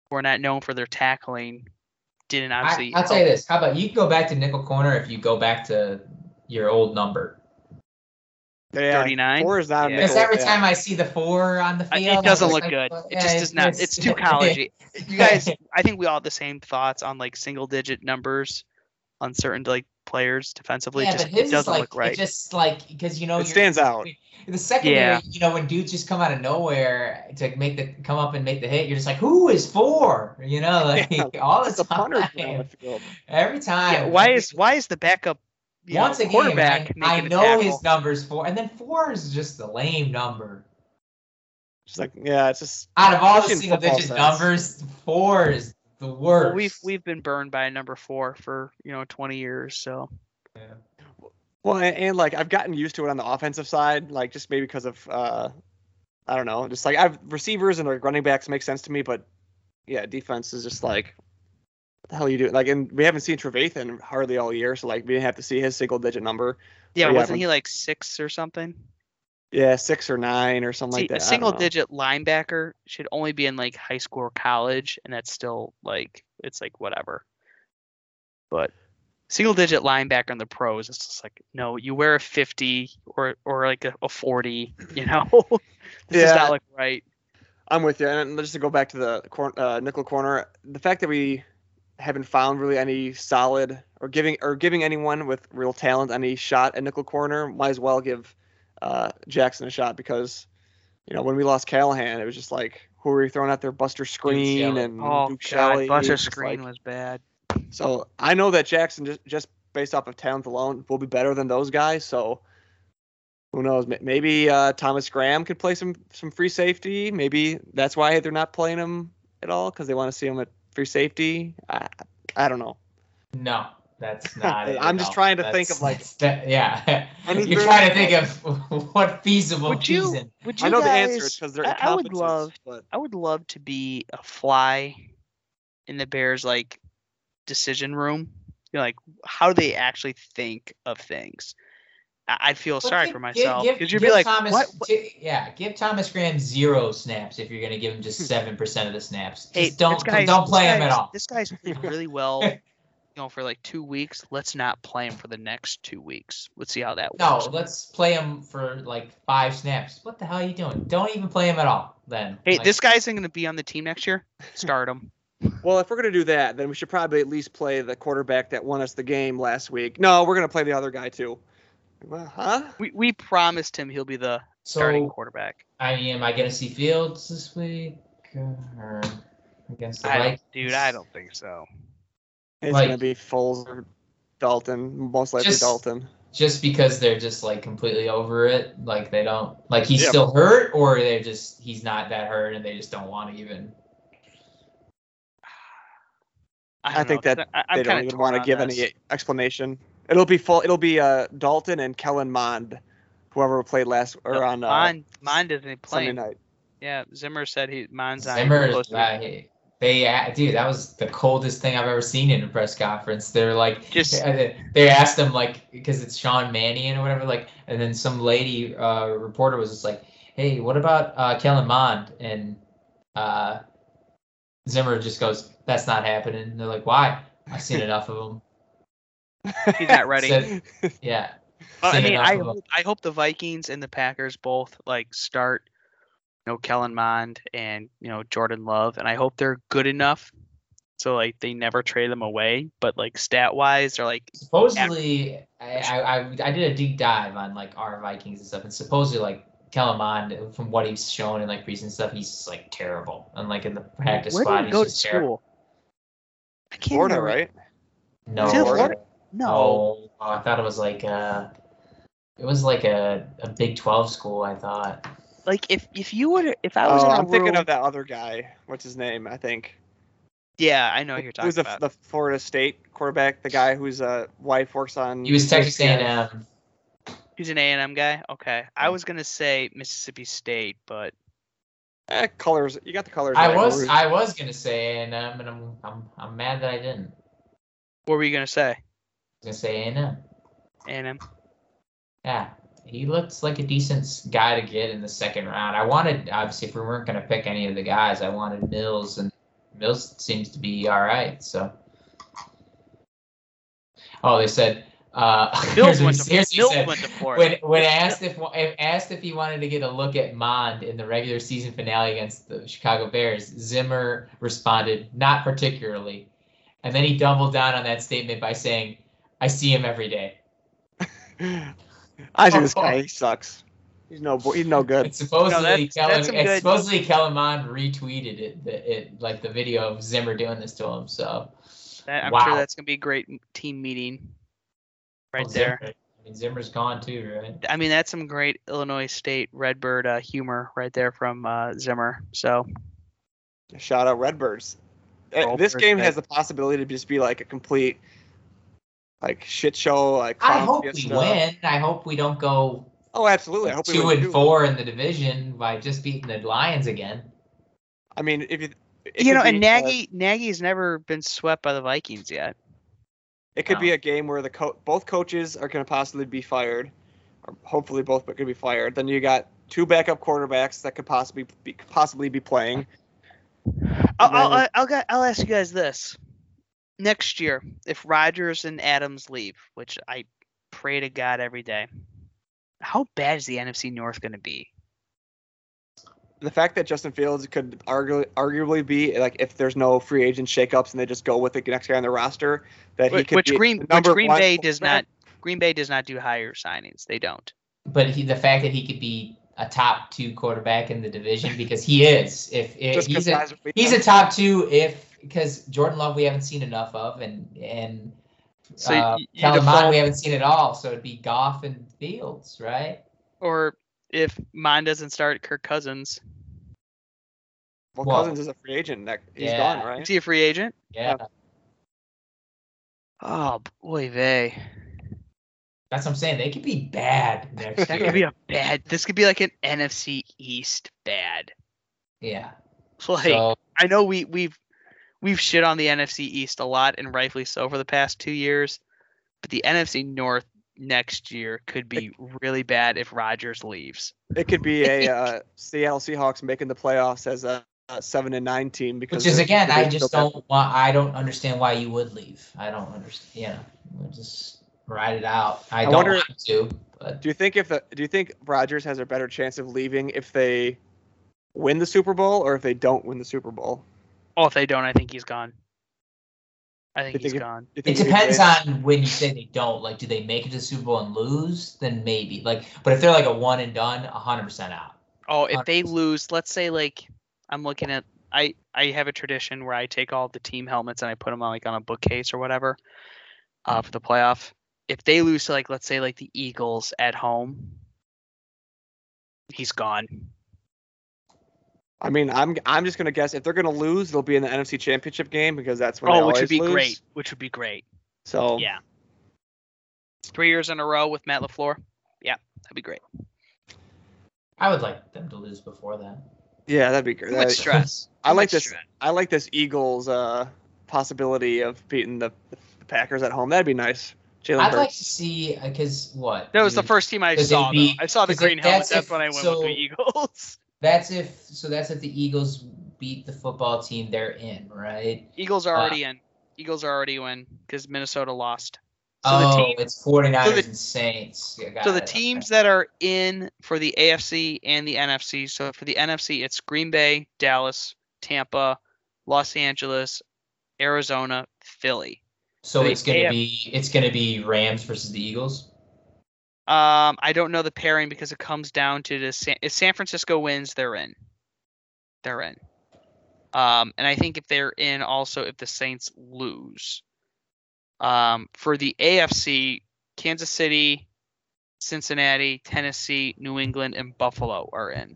who are not known for their tackling didn't I, obviously. I'll tell you this: How about you can go back to nickel corner if you go back to your old number? 39? Four is not a Yeah. Because nickel. every yeah. time I see the four on the field, it doesn't look just good. like, It just yeah, does not. It's too collegey. You guys, I think we all have the same thoughts on like single digit numbers on certain like players defensively. yeah, just but his it is doesn't like look right. it just like because you know It you're- stands out. The secondary, Yeah. you know, when dudes just come out of nowhere to make the come up and make the hit, you're just like, who is four? You know, like Yeah, all the It's a punter time. the. Every time. yeah, why is why is the backup you once know, a game? I, I know his numbers four, and then four is just the lame number. Just like yeah, it's just Out of all the Especially in single football digit numbers, four is the worst. Well, we've we've been burned by a number four for you know 20 years, so well, and, and, like I've gotten used to it on the offensive side, like just maybe because of uh, I don't know, just like I've receivers and like running backs make sense to me, but yeah, defense is just like the hell are you doing? Like, and we haven't seen Trevathan hardly all year, so like we didn't have to see his single digit number. yeah, yeah, wasn't but- he like six or something? Yeah, six or nine or something See, like that. a single digit linebacker should only be in like high school or college, and that's still like it's like whatever. But single digit linebacker in the pros, it's just like no, you wear a 50 or or like a, a 40, you know. this does Yeah. not look right. I'm with you. And just to go back to the cor- uh, nickel corner, the fact that we haven't found really any solid or giving or giving anyone with real talent any shot at nickel corner, might as well give uh, Jackson a shot because you know when we lost Callahan, it was just like who were we throwing out there? Buster Skrine Shelley. and Oh Duke god, Shelley. Buster It's Skrine like- was bad. so I know that Jackson just just based off of talent alone will be better than those guys. So who knows? Maybe uh, Thomas Graham could play some some free safety. Maybe that's why they're not playing him at all because they want to see him at free safety. I I don't know. No, that's not it. I'm at just all. trying to That's- think of, like- that's that- yeah. You're trying to think of what feasible Would you- season. Would you I know the guys, answer because they're I, I would love but I would love to be a fly in the Bears like decision room. You know, like how do they actually think of things? I, I'd feel But sorry give- for myself give- because you'd give be like, Thomas, what? what- gi- yeah, give Thomas Graham zero snaps if you're going to give him just hmm. seven percent of the snaps. Just Hey, don't this guy's, don't play him at all. This guy's played really well, you know, for like two weeks. Let's not play him for the next two weeks. Let's see how that No, works. No, let's play him for like five snaps. What the hell are you doing? Don't even play him at all. Then. Hey, Like, this guy isn't going to be on the team next year. Start him. well, if we're gonna do that, then we should probably at least play the quarterback that won us the game last week. No, we're gonna play the other guy too. Well, huh? We we promised him he'll be the starting quarterback. I am I going to see Fields this week or against the I don't, Vikings? dude, I don't think so. It's Like- gonna be Foles or Dalton, most likely Just- Dalton. just because they're just like completely over it like they don't like he's Yeah. still hurt or they're just he's not that hurt and they just don't want to even I, I think that that 'cause I, I'm they don't even want to give this. any explanation. It'll be full. It'll be uh, Dalton and Kellen Mond, whoever played last or No, on uh, Mond, Mond doesn't play. Sunday night. Yeah, Zimmer said he Mon's on. Zimmer close is to- right. They, uh, dude, that was the coldest thing I've ever seen in a press conference. They're like, Just- they, they asked him like, because it's Sean Mannion or whatever, like, and then some lady uh, reporter was just like, hey, what about uh, Kellen Mond? And uh, Zimmer just goes, that's not happening. And they're like, why? I've seen enough of them. He's not ready. Said- yeah. Well, I mean, I hope, I hope the Vikings and the Packers both like start, know, Kellen Mond and you know Jordan Love, and I hope they're good enough so like they never trade them away. But like stat wise, they're like Supposedly, I, I, I I did a deep dive on like our Vikings and stuff, and supposedly like Kellen Mond, from what he's shown in like recent stuff, he's just, like terrible. And like in the practice where squad, he he's go to just terrible. school? I can't Florida, remember. right? No, Is Florida? no, No, oh, I thought it was like uh, it was like a, a Big Twelve school. I thought. Like if if you were if I was Oh, in a I'm thinking of that other guy. What's his name? I think. yeah, I know who you're talking Who's the, about. the Florida State quarterback? The guy whose uh, wife works on. He was Texas ESPN. A&M. He's an A and M guy. Okay, I was gonna say Mississippi State, but Eh, colors. You got the colors. I right. was I was gonna say A&M, and I'm I'm I'm mad that I didn't. What were you gonna say? I was gonna say A&M. A and M. Yeah, he looks like a decent guy to get in the second round. I wanted, obviously, if we weren't going to pick any of the guys, I wanted Mills, and Mills seems to be all right. So, oh, they said, uh, here's went to here's what he Bills said. went to Florida. When, when asked if, if asked if he wanted to get a look at Mond in the regular season finale against the Chicago Bears, Zimmer responded, "Not particularly," and then he doubled down on that statement by saying, "I see him every day." I see this guy. He sucks. He's no. bo- He's no good. And supposedly, that's- Kellen, that's good- supposedly Kellen Mond retweeted it, the, it, like the video of Zimmer doing this to him. So That- I'm Wow. sure that's gonna be a great team meeting, right Well, there. Zimmer- I mean, Zimmer's gone too, right? I mean, that's some great Illinois State Redbird uh, humor right there from uh, Zimmer. So Shout out Redbirds. Eh, Roll this game has the possibility to just be like a complete, like shit show. Like I hope we fiesta. win. I hope we don't go Oh, absolutely. I hope we two win and too. four in the division by just beating the Lions again. I mean, if you. it you could know, and be, uh, Nagy Nagy's never been swept by the Vikings yet. It could No. be a game where the co- both coaches are going to possibly be fired, or hopefully both but could be fired. Then you got two backup quarterbacks that could possibly be possibly be playing. I'll, I'll, I'll, I'll, I'll ask you guys this: next year, if Rodgers and Adams leave, which I pray to God every day, how bad is the NFC North going to be? The fact that Justin Fields could argu- arguably be like if there's no free agent shakeups and they just go with the next guy on the roster, that he Which, could which be Green which Green one Bay does quarterback. not Green Bay does not do higher signings. They don't. But he, the fact that he could be a top two quarterback in the division because he is. If, if he's a guys are beating he's a top two, if because Jordan Love we haven't seen enough of, and and So uh, you, you Kellen Mond default, we haven't seen at all. So it'd be Goff and Fields, right? or if Mond doesn't start, Kirk Cousins. Well, Well, Cousins is a free agent. That he's yeah. gone, right? Is right? he a free agent? Yeah, Oh boy, vey. That's what I'm saying. They could be bad next That year. could be a bad. This could be like an NFC East bad. yeah. Like So I know we we've we've shit on the NFC East a lot and rightfully so for the past two years, but the NFC North next year could be really bad if Rodgers leaves. It could be a uh, Seattle Seahawks making the playoffs as a, a seven and nine team because which is again, I just don't want. I don't understand why you would leave. I don't understand. yeah we'll just ride it out. I, I don't wonder- want to, but Do you think if the do you think Rodgers has a better chance of leaving if they win the Super Bowl or if they don't win the Super Bowl? Oh, if they don't, I think he's gone. I think You he's think gone. Do you It think if he depends on when you say they don't. Like, do they make it to the Super Bowl and lose? Then maybe. Like, but if they're like a one and done, hundred percent out. Oh, if they 100%. lose, let's say like I'm looking at I I have a tradition where I take all the team helmets and I put them on like on a bookcase or whatever uh, for the playoff. If they lose to like let's say like the Eagles at home, he's gone. I mean, I'm I'm just gonna guess if they're gonna lose, they'll be in the NFC Championship game because that's when they Oh, which would be lose. great. Which would be great. So Yeah. Three years in a row with Matt LaFleur. Yeah, that'd be great. I would like them to lose before that. yeah, that'd be great. Too much stress. I like this. true. I like this Eagles uh, possibility of beating the, the Packers at home. That'd be nice. Jalen I'd Hurts. like to see because what? That was the first team I Because saw. be- though. I saw the because green if helmet. that's That's if- when I went so- with the Eagles. That's if so. That's if the Eagles beat the football team they're in, right? Eagles are Uh, already in. Eagles are already in because Minnesota lost. So oh, the team, it's 49ers so the- and Saints. Yeah, got so the it, okay. teams that are in for the AFC and the NFC. So for the NFC, it's Green Bay, Dallas, Tampa, Los Angeles, Arizona, Philly. So it's gonna be it's gonna be Rams versus the Eagles. Um, I don't know the pairing because it comes down to the San, if San Francisco wins, they're in. They're in. Um, and I think if they're in, also if the Saints lose. Um, for the AFC, Kansas City, Cincinnati, Tennessee, New England, and Buffalo are in.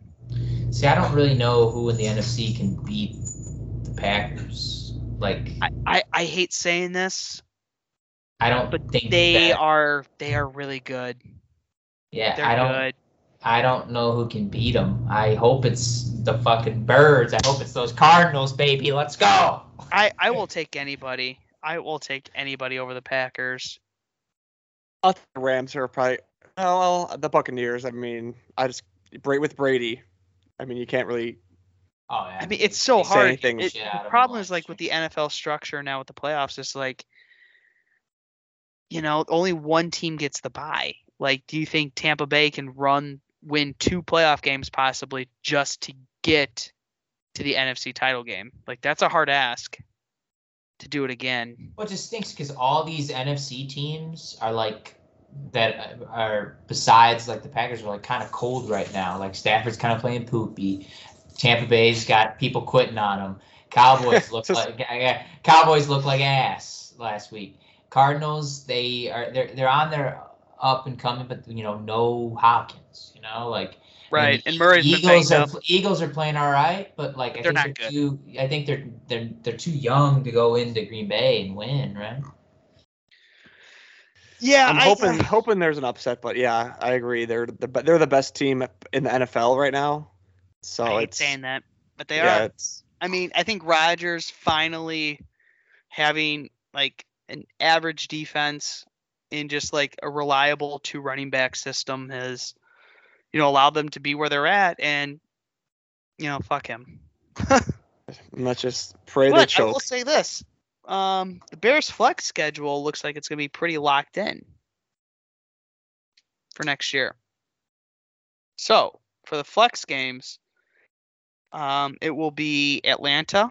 See, I don't really know who in the NFC can beat the Packers. Like I, I, I hate saying this, I don't but think they that, are they are really good. Yeah, They're I don't. good. I don't know who can beat them. I hope it's the fucking birds. I hope it's those Cardinals, baby. Let's go. I, I will take anybody. I will take anybody over the Packers. I think the Rams are probably. Oh, well, the Buccaneers. I mean, I just Bra- with Brady. I mean, you can't really. Oh, yeah. I mean, it's so hard. anything. It- of the problem is like with the. NFL structure now with the playoffs, it's like, you know, only one team gets the bye. Like, do you think Tampa Bay can run, win two playoff games possibly just to get to the NFC title game? Like, that's a hard ask to do it again. Well, it just stinks because all these NFC teams are like that uh, are besides like the Packers are like kind of cold right now. Like Stafford's kind of playing poopy. Tampa Bay's got people quitting on them. Cowboys look Just- like Cowboys look like ass last week. Cardinals they are they're they're on their up and coming, but you know no Hopkins. You know like Right. the And Murray's Eagles are up. Eagles are playing all right, but like I They're think not they're good. too. I think they're they're they're too young to go into Green Bay and win, right? Yeah, I'm I- hoping hoping there's an upset, but yeah, I agree. They're the be- they're the best team in the NFL right now. So I hate saying that, but they yeah, are. I mean, I think Rodgers finally having like an average defense in just like a reliable two running back system has, you know, allowed them to be where they're at. And, you know, fuck him. let's just pray they But I will say this: um, the Bears' flex schedule looks like it's going to be pretty locked in for next year. So for the flex games, um, it will be Atlanta,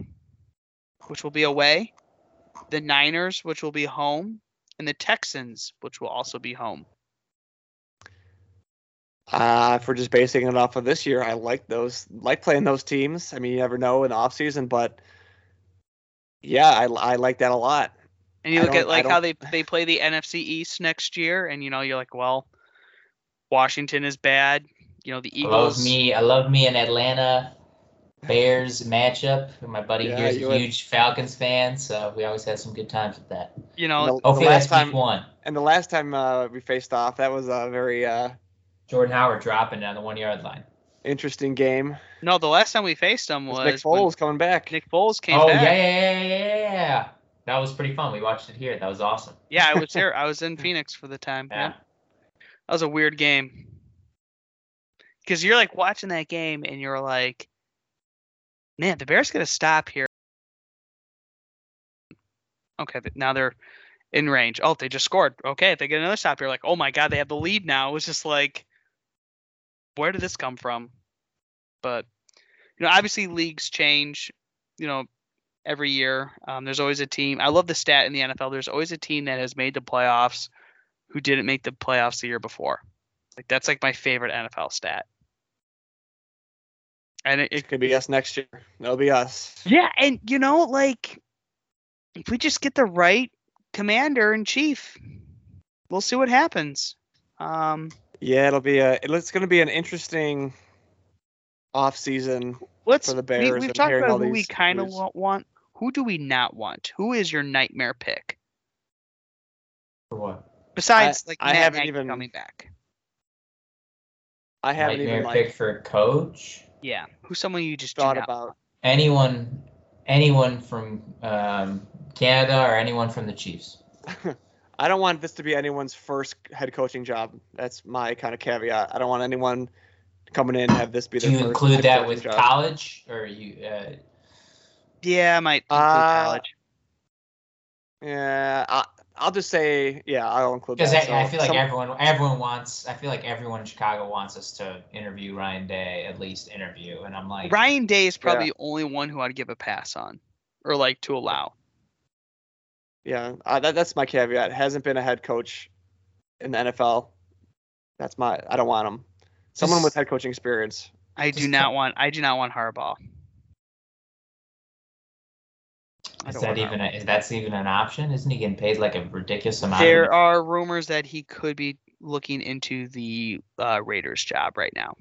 which will be away, the Niners, which will be home, and the Texans, which will also be home. Uh, if we're just basing it off of this year, I like those, like playing those teams. I mean, you never know in the off season, but yeah, I, I like that a lot. And you look at like how they they play the NFC East next year, and you know you're like, well, Washington is bad. You know the I love Eagles. me. I love me an Atlanta Bears matchup. My buddy Yeah, here is a would- huge Falcons fan, so we always have some good times with that. You know, The- the Hopefully last that's time, week one. and the last time uh, we faced off, that was a very uh, Jordan Howard dropping down the one yard line. interesting game. No, the last time we faced them It's was Nick when Foles coming back. Nick Foles came oh back. yeah, yeah, yeah, yeah, yeah. That was pretty fun. We watched it here. That was awesome. Yeah, I was here. I was in Phoenix for the time. Yeah. Yeah. That was a weird game. Because you're like watching that game and you're like, man, the Bears gonna stop here. Okay, now they're in range. Oh, they just scored. Okay, if they get another stop, you're like, oh my god, they have the lead now. It was just like, where did this come from? But you know, obviously leagues change. You know, every year. Um, there's always a team. I love the stat in the NFL. There's always a team that has made the playoffs who didn't make the playoffs the year before. Like that's like my favorite NFL stat. And it, it It could be us next year. That'll be us. yeah, and you know, like if we just get the right commander in chief, we'll see what happens. Um, Yeah, it'll be a. It's going to be an interesting off season. let's For the we, Bears we've and talked about who we kind of news. want, want. Who do we not want? Who is your nightmare pick For what? besides like I Matt haven't Nagy even- coming back? I haven't Nightmare even pick like for coach. Yeah, who's someone you just thought about. anyone, anyone from um, Canada or anyone from the Chiefs. I don't want this to be anyone's first head coaching job. That's my kind of caveat. I don't want anyone coming in and have this be their. Do you first include head that with job. college or you? Uh, Yeah, I might include Uh, college. Yeah, I, I'll just say yeah. I'll include Because that. I, I So feel like some- everyone, everyone wants. I feel like everyone in Chicago wants us to interview Ryan Day, at least interview, and I'm like, Ryan Day is probably the only one who I'd give a pass on, or like to allow. Yeah, uh, that, that's my caveat. Hasn't been a head coach in the NFL. That's my. I don't want him. Someone Just- with head coaching experience. I do not want. I do not want Harbaugh. Is that even? A, is that's even an option? Isn't he getting paid like a ridiculous amount? There of, are rumors that he could be looking into the uh, Raiders job right now.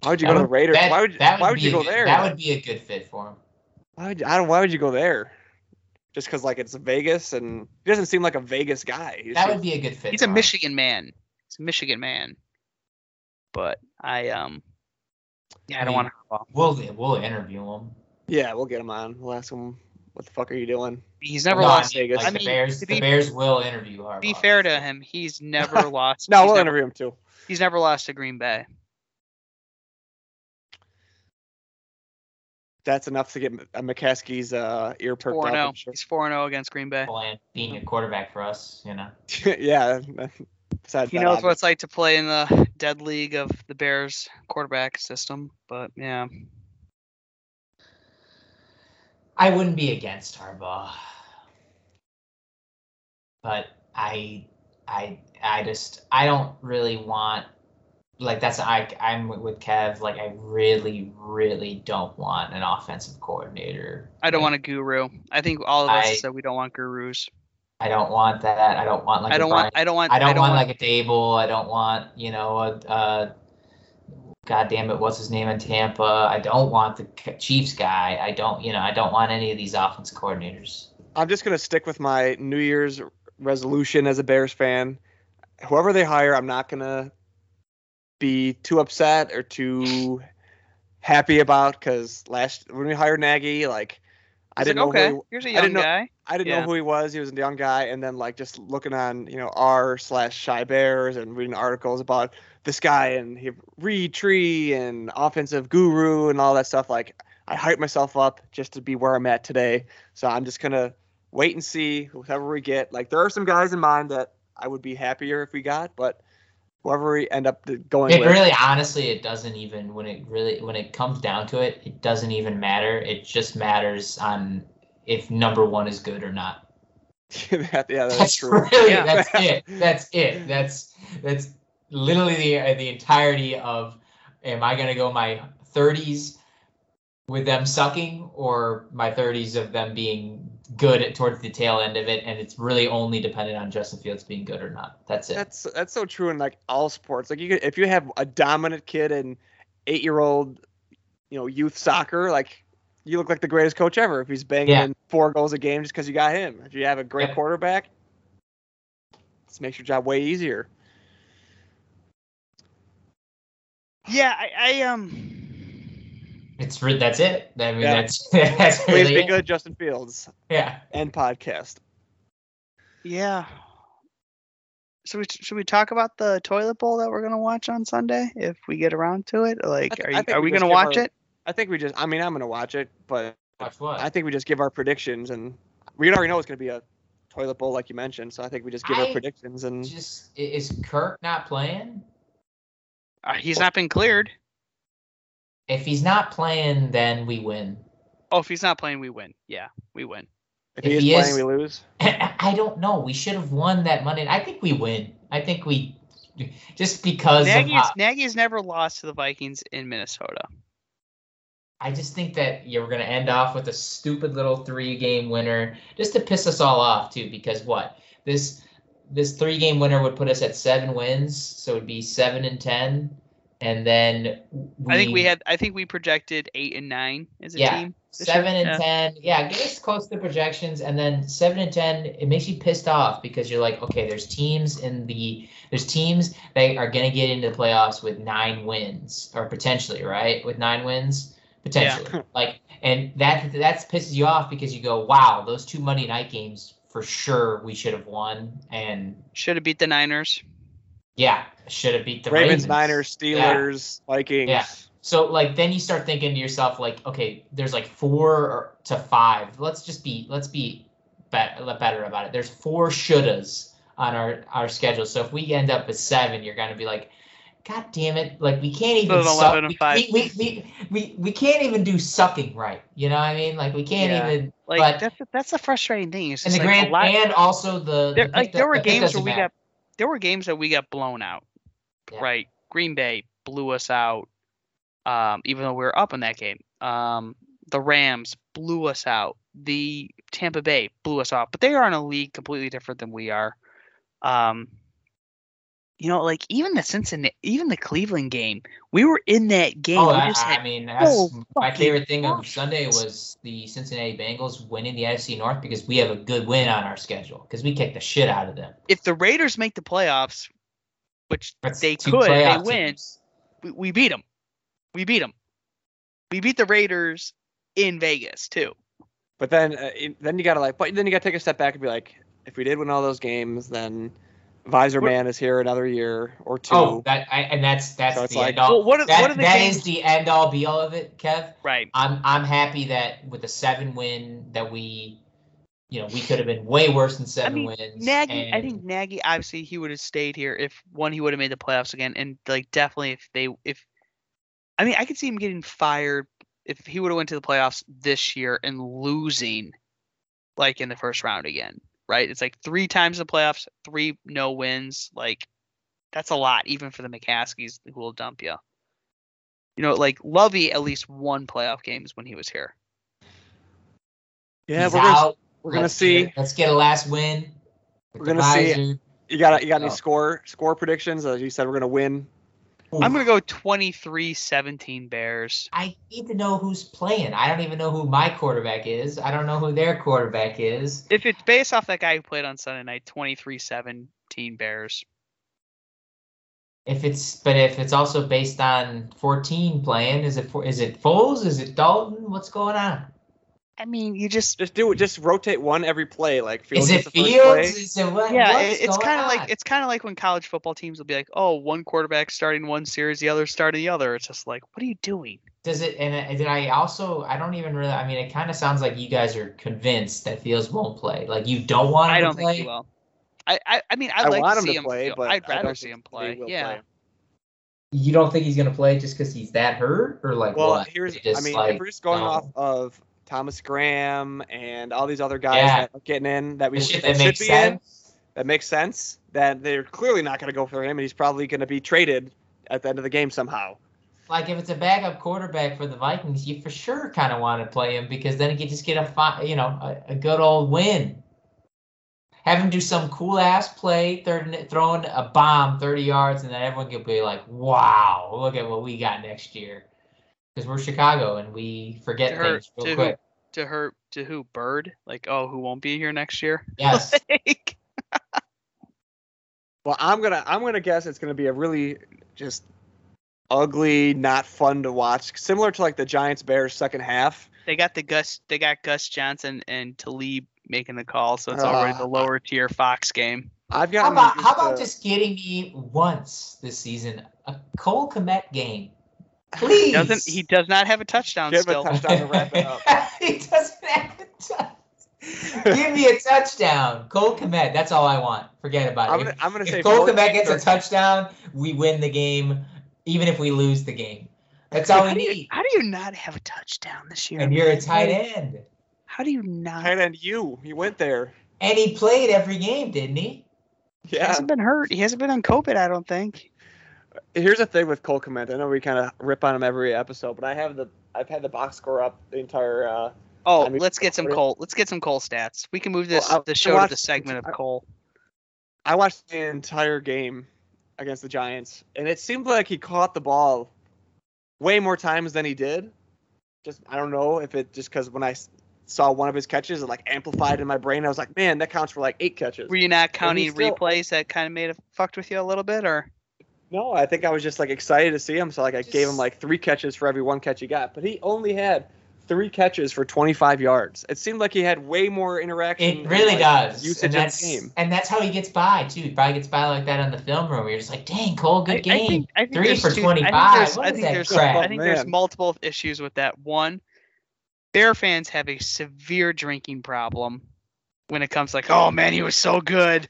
Why would you That go to the Raiders? That, why would that why would be you go good- there? That would be a good fit for him. Why would you, I don't. Why would you go there? Just because like it's Vegas and he doesn't seem like a Vegas guy. He That seems- would be a good fit. He's a for him. Michigan man. He's a Michigan man. But I um, yeah, I, don't mean, want to. We'll we'll interview him. Yeah, we'll get him on. We'll ask him what the fuck are you doing. He's never No, lost. I mean, Vegas. like I the Bears. to the Bears will interview Harbaugh. Be fair to him, he's never lost. No, he's we'll never, interview him too. He's never lost to Green Bay. That's enough to get uh, McCaskey's uh, ear perked Four up. zero. I'm sure. He's four zero against Green Bay. Playing, being a quarterback for us, you know. yeah. Besides He that, knows what it's like to play in the dead league of the Bears quarterback system. But yeah, I wouldn't be against Harbaugh, but I, I, I just I don't really want like that's I I'm with Kev. Like I really, really don't want an offensive coordinator. I don't Like, want a guru. I think all of us I- said we don't want gurus. I don't want that. I don't want like I a don't Brian want. I don't want. I don't, want, like a Daboll. I don't want you know a, uh God damn it, what's his name in Tampa? I don't want the Chiefs guy. I don't you know I don't want any of these offense coordinators. I'm just gonna stick with my New Year's resolution as a Bears fan. Whoever they hire, I'm not gonna be too upset or too happy about because last when we hired Nagy, like I didn't like, know okay, who he, here's a I young didn't know- guy. I didn't Yeah. know who he was. He was a young guy, and then like just looking on you know r slash shy bears and reading articles about this guy and he Reid tree and offensive guru and all that stuff. Like I hype myself up just to be where I'm at today. So I'm just gonna wait and see whoever we get. Like there are some guys in mind that I would be happier if we got, but whoever we end up going It with. really, honestly, it doesn't even when it really when it comes down to it, it doesn't even matter. It just matters on if number one is good or not. yeah, yeah, that's, That's true. really Yeah. that's it. That's it. That's that's literally the uh, the entirety of am I gonna go my 30s with them sucking or my 30s of them being good at, towards the tail end of it, and it's really only dependent on Justin Fields being good or not. That's it. That's that's so true in like all sports. Like you could, if you have a dominant kid in eight year old, you know, youth soccer, like you look like the greatest coach ever if he's banging Yeah. in four goals a game just because you got him. If you have a great Yep. quarterback, this makes your job way easier. Yeah, I, I um. It's re- that's it. I mean, Yeah. that's that's Please really be it. good, Justin Fields. Yeah. And podcast. Yeah. Should we should we talk about the toilet bowl that we're gonna watch on Sunday if we get around to it? Like, th- are, you, are we we gonna watch our- it? I think we just. I mean, I'm gonna watch it, but Watch what? I think we just give our predictions, and we already know it's gonna be a toilet bowl, like you mentioned. So I think we just give our predictions and. just is Kirk not playing? Uh, he's not been cleared. If he's not playing, then we win. Oh, if he's not playing, we win. Yeah, we win. If if he is he playing, is- we lose. I don't know. We should have won that Monday. I think we win. I think we just because of Nagy's how, Nagy's never lost to the Vikings in Minnesota. I just think that you're going to end off with a stupid little three game winner just to piss us all off too. Because what this this three game winner would put us at seven wins, so it'd be seven and ten, and then we, I think we had. I think we projected eight and nine as a Yeah. team. seven year. and ten. Yeah, get us close to the projections, and then seven and ten. It makes you pissed off because you're like, okay, there's teams in the there's teams that are gonna get into the playoffs with nine wins or potentially right with nine wins potentially. Like, and that that pisses you off because you go, wow, those two Monday night games for sure we should have won, and Should have beat the Niners. yeah, should have beat the Ravens, Ravens. Niners, Yeah. Steelers, Vikings. Yeah. So like then you start thinking to yourself like, okay, there's like four or- to five. Let's just be let's be bet- better about it. There's four shouldas on our our schedule. So if we end up with seven, you're gonna be like, God damn it! Like we can't even suck. We, we, we, we, we, can't even do sucking right. You know what I mean? Like we can't Yeah. even. Like But- that's the- that's the frustrating thing. It's And the like grand lot- and also the, there, the like there were the games where we matter. got there were games that we got blown out. Yeah. Right. Green Bay blew us out. Um, even though we were up in that game. Um, the Rams blew us out. The Tampa Bay blew us out. But they are in a league completely different than we are. Um, you know, like even the Cincinnati, even the Cleveland game, we were in that game. Oh, we I, just I had mean, that's so my favorite thing of. Sunday was the Cincinnati Bengals winning the NFC North because we have a good win on our schedule because we kicked the shit out of them. if the Raiders make the playoffs, which That's they two could, they playoff win. we, we beat them. We beat them. We beat the Raiders in Vegas too. But then, uh, then you gotta like, but then you gotta take a step back and be like, if we did win all those games, then Visor What- Man is here another year or two. Oh, that I, and that's that's So it's the like- end all. Well, what are, that, what are the that the end all be all of it, Kev. right. I'm I'm happy that with the seven win that we, you know, we could have been way worse than seven I mean, wins. Nagy, I think Nagy obviously he would have stayed here if one he would have made the playoffs again, and like definitely if they if, I mean I could see him getting fired if he would have went to the playoffs this year and losing, like in the first round again, right? It's like three times the playoffs, three no wins, like that's a lot even for the McCaskeys who will dump you. You know, like Lovie at least won playoff games when he was here. yeah, he's we're gonna, we're gonna see. Get, let's get a last win. We're gonna see- You got you got any Oh. score score predictions? As you said, we're gonna win. Hmm. I'm gonna go 23-17 Bears. I need to know who's playing. I don't even know who my quarterback is. I don't know who their quarterback is. If it's based off that guy who played on Sunday night, 23-17 Bears. If it's but if it's also based on 14 playing, is it for is it Foles? Is it Dalton? What's going on? I mean, you just Just do it. Just rotate one every play. Like Fields is it gets the first Fields? play. Is it what? yeah, it- it's kind of like it's kind of like when college football teams will be like, "Oh, one quarterback starting one series, the other starting the other." It's just like, what are you doing? Does it? And uh, did I also? I don't even really. I mean, it kind of sounds like you guys are convinced that Fields won't play. Like you don't want him I don't play. think he will. I, I, I mean, I'd I like want to him see to him play, feel- but I'd rather see him play. Yeah. play. You don't think he's gonna play just because he's that hurt, or like Well, what? here's Just I mean, like, if we're just going no. off of Thomas Graham and all these other guys Yeah. that are getting in that we shit that that should be in that makes sense. That they're clearly not going to go for him, and he's probably going to be traded at the end of the game somehow. Like if it's a backup quarterback for the Vikings, you for sure kind of want to play him because then you can just get a fi- you know a, a good old win. Have him do some cool ass play, third, throwing a bomb 30 yards, and then everyone can be like, "Wow, look at what we got next year." Because we're Chicago and we forget To her- things real to who? quick. To her, to who? Bird? Like, oh, who won't be here next year? Yes. Like, Well, I'm gonna I'm gonna guess it's gonna be a really just ugly, not fun to watch, similar to like the Giants Bears second half. they got the Gus, they got Gus Johnson and Talib making the call, so it's already Ah. the lower tier Fox game. I've How got about how about just getting me once this season a Cole Kmet game, please? He doesn't he does not have a touchdown Give him a still? touchdown to wrap it up. he doesn't have a touchdown. Give me a touchdown, Cole Kmet. That's all I want. Forget about I'm it. gonna, I'm gonna if say Cole 14, Kmet gets a touchdown, we win the game, even if we lose the game. That's all we how, do you, need. how do you not have a touchdown this year? And you're a tight end. How do you not? Tight end, you he went there. And he played every game, didn't he? Yeah. He hasn't been hurt. He hasn't been on COVID, I don't think. Here's the thing with Cole Kmet. I know we kind of rip on him every episode, but I have the I've had the box score up the entire. Uh, Oh, I mean, let's get some Cole. Let's get some Cole stats. We can move this Well, I- the show to the segment of Cole. I watched the entire game against the Giants, and it seemed like he caught the ball way more times than he did. Just I don't know if it just because when I saw one of his catches, it like amplified in my brain. I was like, man, that counts for like eight catches. Were you not counting still- replays that kind of made it fucked with you a little bit, or No, I think I was just like excited to see him, so like I gave him like three catches for every one catch he got. But he only had three catches for 25 yards. It seemed like he had way more interaction. It really and, like, does. Usage and of that's, the game. and that's how he gets by too. He probably gets by like that on the film room. Where you're just like, dang, Cole, good I, game. I think, I think Three there's for two- 25. I think there's, I think there's. I oh, think there's multiple issues with that. One, Bear fans have a severe drinking problem when it comes like, oh man, he was so good.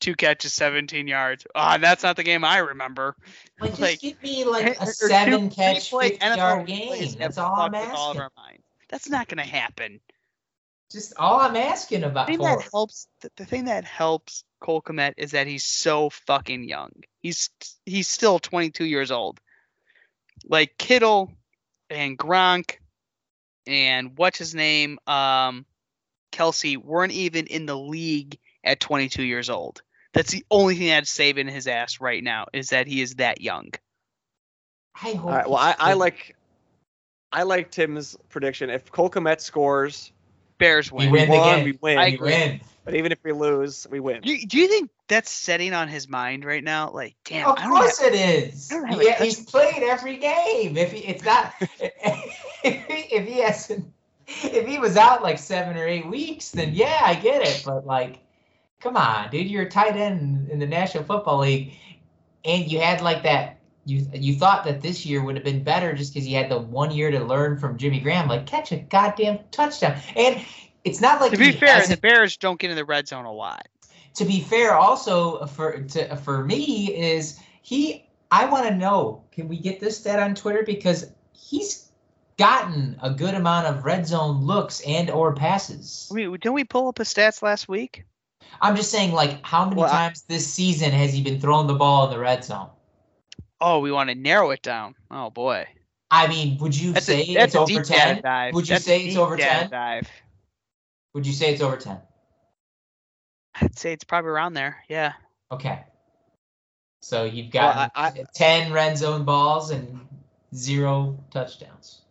Two catches, 17 yards. Ah, that's not the game I remember. Like, just give me like a two seven catch, three-play 50 NFL yard game. That's all I'm with all of asking. our minds. That's not gonna happen. Just all I'm asking about. The thing that helps the, the thing that helps Cole Kmet is that he's so fucking young. He's he's still 22 years old. Like Kittle and Gronk and what's his name, um, Kelce weren't even in the league at 22 years old. That's the only thing that's saving his ass right now is that he is that young. I hope All right. Well, I, I like, I like Tim's prediction. If Cole Kmet scores, Bears We win. win won, we win. I We agree. win. But even if we lose, we win. Do you, do you think that's setting on his mind right now? Like, damn, Of I don't have- course it is. I don't have a Yeah, touch- he's played every game. If he, it's not, if he, if he hasn't, if he was out like seven or eight weeks, then yeah, I get it. But like, come on, dude, you're a tight end in the National Football League, and you had like that. You you thought that this year would have been better just because you had the one year to learn from Jimmy Graham. Like, catch a goddamn touchdown, and it's not like to be fair, the Bears don't get in the red zone a lot. to be fair, also uh, for to, uh, for me is he. I want to know. Can we get this stat on Twitter because he's gotten a good amount of red zone looks and or passes. I mean, didn't we pull up his stats last week? I'm just saying, like, how many Well, I- times this season has he been throwing the ball in the red zone? Oh, we want to narrow it down. Oh boy, I mean, would you that's say a that's it's a over ten? Would you That's say it's over 10? Would you say it's over ten? I'd say it's probably around there. Yeah. Okay. So you've Well, got I- I- ten red zone balls and zero touchdowns.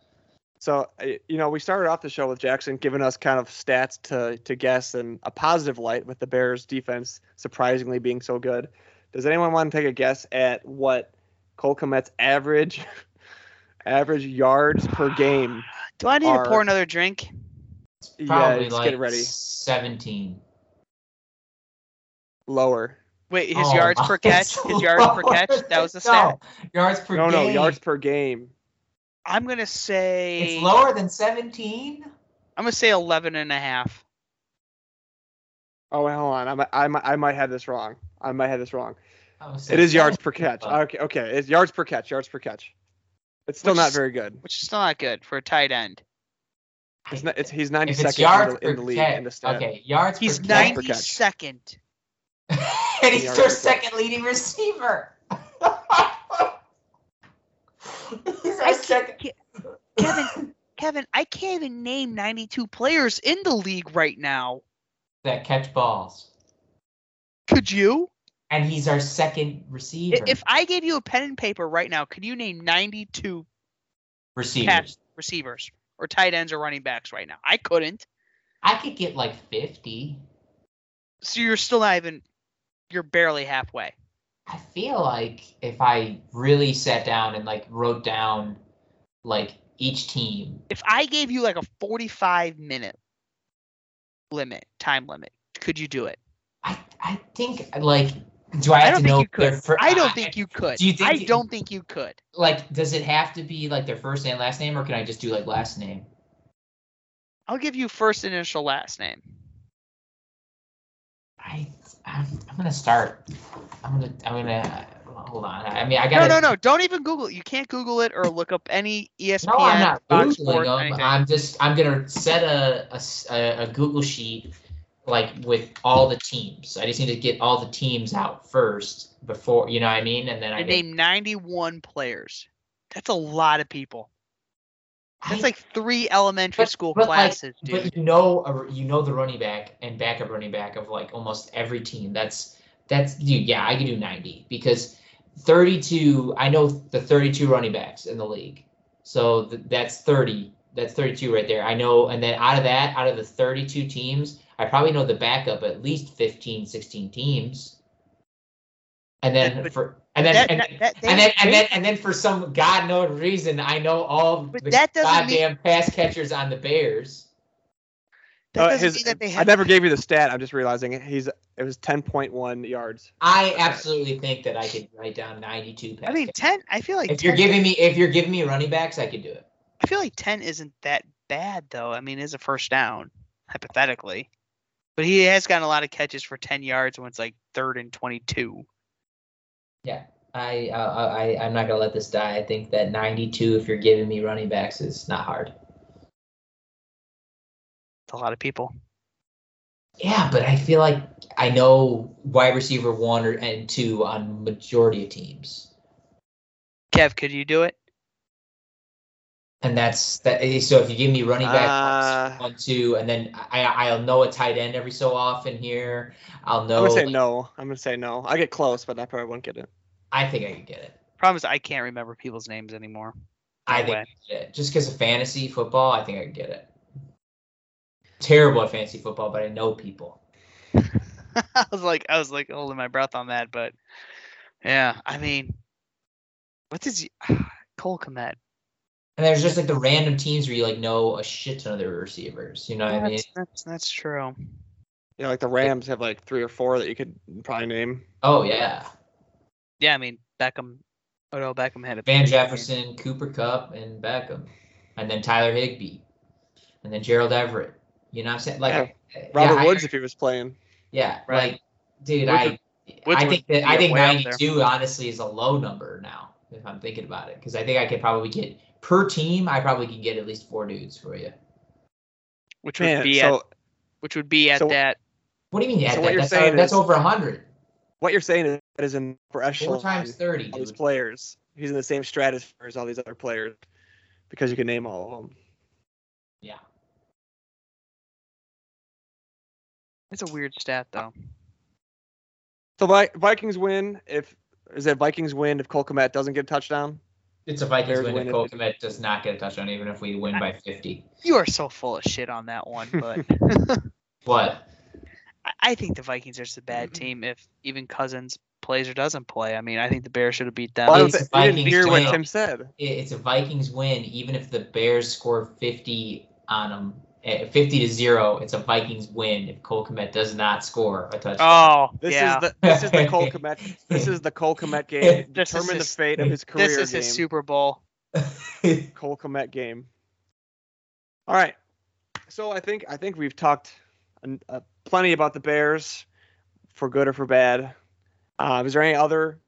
So uh, you know, we started off the show with Jackson giving us kind of stats to to guess in a positive light with the Bears defense surprisingly being so good. Does anyone want to take a guess at what Cole Kmet's average average yards per game? Do I need Are- to pour another drink? Yeah, Probably let's like get ready. seventeen. Lower. Wait, his Oh, yards per catch. His yards per catch. That was the stat. No, yards per game. No, game. no, yards per game. I'm gonna say It's lower than 17. I'm gonna say 11 and a half. Oh, wait, hold on. I might, I might, I might have this wrong. I might have this wrong. Oh, so It is yards per catch. Okay, okay. It's yards per catch. Yards per catch. It's still Which not very good. which is still not good for a tight end. It's not, it's, he's 92nd If it's in the, in the league catch, in the stat. okay, yards He's per catch, per catch. 92nd. and he's yards their per catch. second leading receiver. he's our I second. can't- Kevin, Kevin, I can't even name 92 players in the league right now. That catch balls, Could you? and he's our second receiver. If I gave you a pen and paper right now, could you name 92 receivers, receivers or tight ends or running backs right now? I couldn't. I could get like 50. So you're still not even. You're barely halfway. I feel like if I really sat down and like wrote down like each team, If I gave you like a 45 minute limit, time limit, could you do it? I I think like do I I have don't to know their could. fir- I don't think you could. Do you think I you- don't think you could. like does it have to be like their first and last name or can I just do like last name? I'll give you first initial last name. I I'm, I'm gonna start. I'm gonna I'm gonna uh, hold on. I mean I got no no, no. Don't even Google it. You can't Google it or look up any ESPN, No, I'm not Fox Googling them. I'm just I'm gonna set a, a a Google sheet like with all the teams. I just need to get all the teams out first before you know what I mean, and then I I get, 91 players. That's a lot of people. That's I- like three elementary But- school but, like, classes, dude. But you know, a- you know the running back and backup running back of like almost every team. That's that's dude. Yeah, I can do ninety because thirty-two. I know the thirty-two running backs in the league, so th- that's thirty. That's thirty-two right there. I know, and then out of that, out of the thirty-two teams, I probably know the backup at least 15, 16 teams. And then But- for And then, that- and, that- that- and then, and then, and then, for some god known reason, I know all the that doesn't mean- goddamn pass catchers on the Bears. that Uh, his- mean that they I never gave you the stat. I'm just realizing it. He's it was 10.1 yards. I absolutely think that I could write down 92 pass I mean, catchers. ten. I feel like if you're giving me, if you're giving me running backs, I could do it. I feel like ten isn't that bad though. I mean, it's a first down hypothetically, but he has gotten a lot of catches for ten yards when it's like third and twenty-two. Yeah, I, uh, I, I'm not gonna let this die. I think that 92, if you're giving me running backs, is not hard. It's a lot of people. Yeah, but I feel like I know wide receiver one or and two on majority of teams, Kev, could you do it? And that's that. eh, So if you give me running back Uh, one, two, and then I, I'll know a tight end every so often here. I'll know. I'm gonna say like, no. I'm gonna say no. I get close, but I probably won't get it. I think I could get it. Problem is, I can't remember people's names anymore. I think. I get it. Just because of fantasy football, I think I could get it. Terrible at fantasy football, but I know people. I was like, I was like holding my breath on that, but yeah, I mean, what does he, Cole Kmet? And there's just like the random teams where you like know a shit ton of their receivers. You know what I mean? That's, that's that's true. Yeah, like the Rams have like three or four that you could probably name. Oh yeah, Yeah, I mean Beckham, Odell Beckham had a Van pretty good game. Jefferson, Cooper Kupp, and Beckham, and then Tyler Higbee, and then Gerald Everett. You know what I'm saying? Like yeah, Robert I- Woods if he was playing. Yeah, Right. like dude, Woods I would- Woods I think that I think way up there. 92 honestly is a low number now if I'm thinking about it because I think I could probably get per team I probably could get at least four dudes for you. which would Man, be at which would be at so- that. What do you mean? So that, you're that's, saying that's is- over hundred. what you're saying is that is in upper Four times thirty, all these players. He's in the same stratosphere as all these other players because you can name all of them. Yeah. It's a weird stat though. So Vikings win if is it Vikings win if Cole Kmet doesn't get a touchdown? It's a Vikings win win if it. Cole Kmet does not get a touchdown, even if we win by fifty. You are so full of shit on that one, but What? I- I think the Vikings are just a bad team if even Cousins plays or doesn't play. I mean, I think the Bears should have beat them. Well, I don't It's thi- you didn't Vikings hear what. Tim said. It's a Vikings win, even if the Bears score fifty on them. Eh, 50 to 0 it's a vikings win if cole Kmet does not score a touchdown Oh, This yeah. is the this is the Cole Kmet this is the Cole Kmet game. This is Determine the his- fate of his career this is game. his Super Bowl. Cole Kmet game. All right. So I think I think we've talked uh, plenty about the Bears, for good or for bad. Uh, is there any other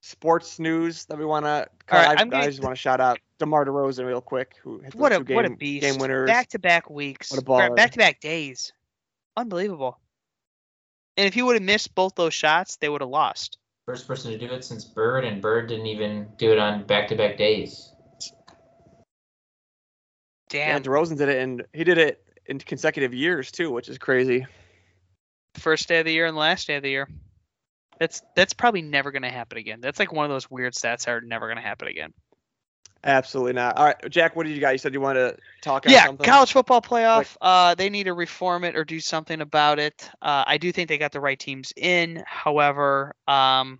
sports news that we want to? All right, I, I'm I gonna- just want to shout out DeMar DeRozan real quick, who hit What a game, what a beast! game winners. Back to back weeks. What a baller. Back to back days. Unbelievable. And if he would have missed both those shots, they would have lost. first person to do it since bird and bird didn't even do it on back-to-back days yeah, Damn. DeRozan did it, and he did it in consecutive years too, which is crazy. First day of the year and last day of the year. That's that's probably never gonna happen again. That's like one of those weird stats that are never gonna happen again. Absolutely not. All right, Jack, what did you got? You said you wanted to talk on yeah, something. college football playoff. Uh, they need to reform it or do something about it. Uh, I do think they got the right teams in. However, um,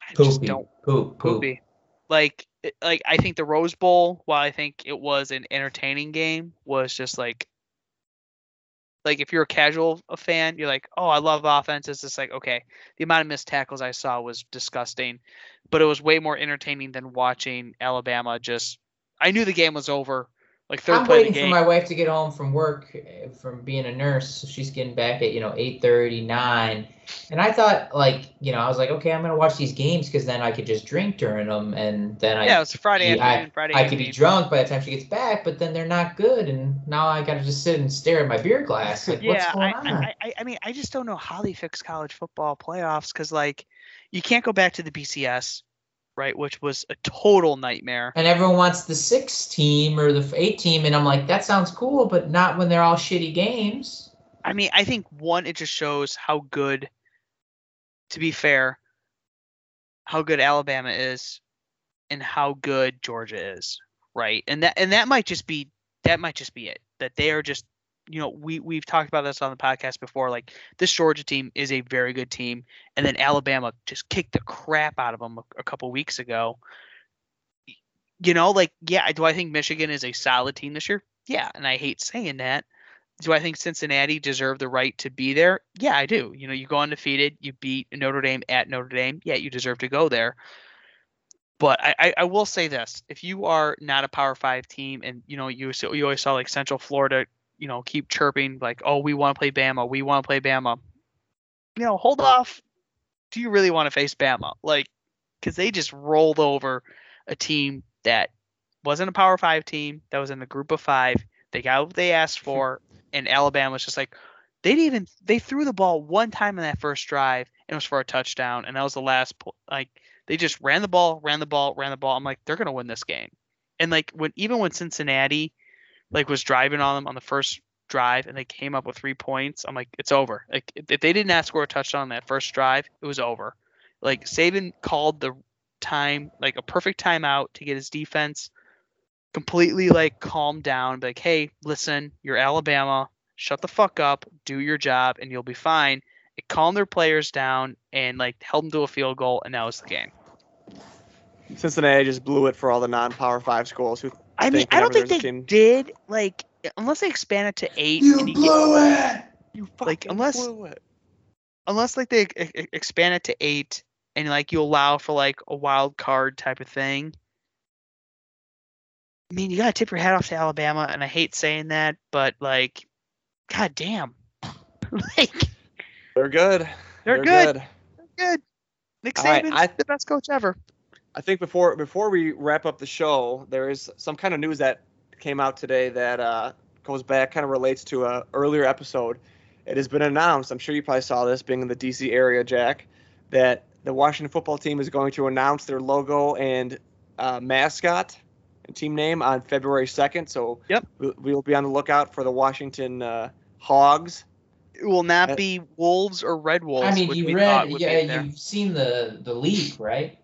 I just poopy don't poop poop poopy. Like, like I think the Rose Bowl, while I think it was an entertaining game, was just like, like if you're a casual fan, you're like, oh, I love offense. It's just like, okay, the amount of missed tackles I saw was disgusting, but it was way more entertaining than watching Alabama just. I knew the game was over. Like 3rd I'm waiting for my wife to get home from work eh, from being a nurse. So she's getting back at you know 8:30, 9. And I thought like you know I was like okay I'm gonna watch these games because then I could just drink during them and then I yeah, it was Friday I- afternoon. Friday I could be drunk by the time she gets back, but then they're not good, and now I gotta just sit and stare at my beer glass. Like, what's yeah, going I, on? I, I, I mean, I just don't know how they fix college football playoffs because, like, you can't go back to the BCS, right? Which was a total nightmare. and everyone wants the six team or the eight team, and I'm like, that sounds cool, but not when they're all shitty games. I mean, I think one, it just shows how good, to be fair, how good Alabama is, and how good Georgia is, right? And that and that might just be that might just be it. That they are just you know, we we've talked about this on the podcast before. Like this Georgia team is a very good team, and then Alabama just kicked the crap out of them a, a couple weeks ago. You know, like yeah, do I think Michigan is a solid team this year? Yeah, and I hate saying that. Do I think Cincinnati deserve the right to be there? Yeah, I do. You know, you go undefeated, you beat Notre Dame at Notre Dame. Yeah, you deserve to go there. But I, I, I will say this: if you are not a Power Five team, and you know you you always saw like Central Florida, you know, keep chirping like, "Oh, we want to play Bama, we want to play Bama." You know, hold off. Do you really want to face Bama? Like, because they just rolled over a team that wasn't a Power Five team, that was in the group of five. They got what they asked mm-hmm. for, and Alabama was just like, they didn't even they threw the ball one time in that first drive, and it was for a touchdown, and that was the last like they just ran the ball, ran the ball, ran the ball. I'm like, they're gonna win this game. And like when even when Cincinnati like was driving on them on the first drive and they came up with three points, I'm like, it's over. Like if they did not score a touchdown on that first drive, it was over. Like Saban called the time like a perfect timeout to get his defense completely like calmed down. Like, hey, listen, you're Alabama. Shut the fuck up. Do your job, and you'll be fine. It calmed their players down and like held them to a field goal, and that was the game. Cincinnati just blew it for all the non-power five schools who. I mean, I don't think they a team- did like unless they expand it to eight. You and you blew it. You like, fucking unless- blew it. unless like they e- expand it to eight and like you allow for like a wild card type of thing. I mean, you gotta tip your hat off to Alabama, and I hate saying that, but like, god damn, like They're good. they're, good. good. They're good. Nick All right, Saban's I- the best coach ever. I think before before we wrap up the show, there is some kind of news that came out today that uh, goes back, kind of relates to a earlier episode. It has been announced. I'm sure you probably saw this, being in the DC area, Jack, that the Washington football team is going to announce their logo and uh, mascot and team name on February 2nd. So Yep. we, we will be on the lookout for the Washington uh, Hogs. It will not Uh, be Wolves or Red Wolves. I mean, you read, yeah, you've seen the the leak, right?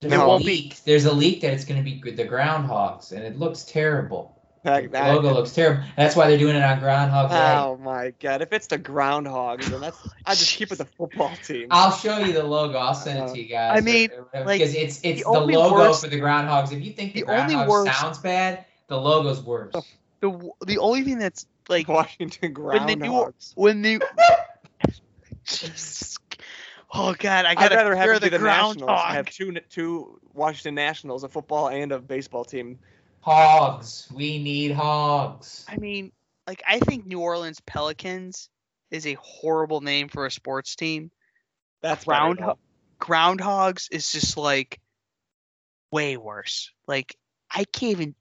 There's It a leak. There's a leak that it's going to be the groundhogs, and it looks terrible. That- The logo looks terrible. That's why they're doing it on Groundhog Day. Oh my God! If it's the Groundhogs, then that's I just keep it the football team. I'll show you the logo. I'll send it uh-huh. to you guys. I mean, or whatever, like, because it's it's the the, only logo worst- for the Groundhogs. If you think the, the only Groundhog worst- sounds bad, the logo's worse. the w- the only thing that's like Washington Groundhogs when they do when they Jesus. Oh God, I I'd gotta rather have hear it be the the Nationals. groundhog. Have two two Washington Nationals, a football and a baseball team. Hogs. We need hogs. I mean, like I think New Orleans Pelicans is a horrible name for a sports team. That's Ground- Groundhogs is just like way worse. Like I can't even.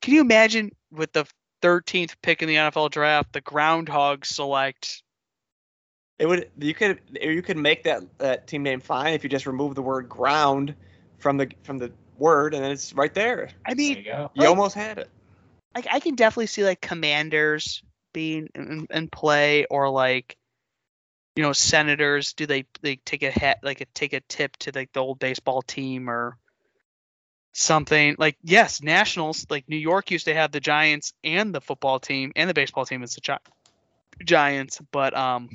Can you imagine with the 13th pick in the NFL draft, the Groundhogs select? It would you could you could make that that team name fine if you just remove the word ground from the from the word and then it's right there. I There mean, you. You Like- almost had it. like I can definitely see like commanders being in, in play or like you know senators do they they take a hat like a, take a tip to like the old baseball team or something like yes nationals like new york used to have the giants and the football team and the baseball team is the Gi- giants but um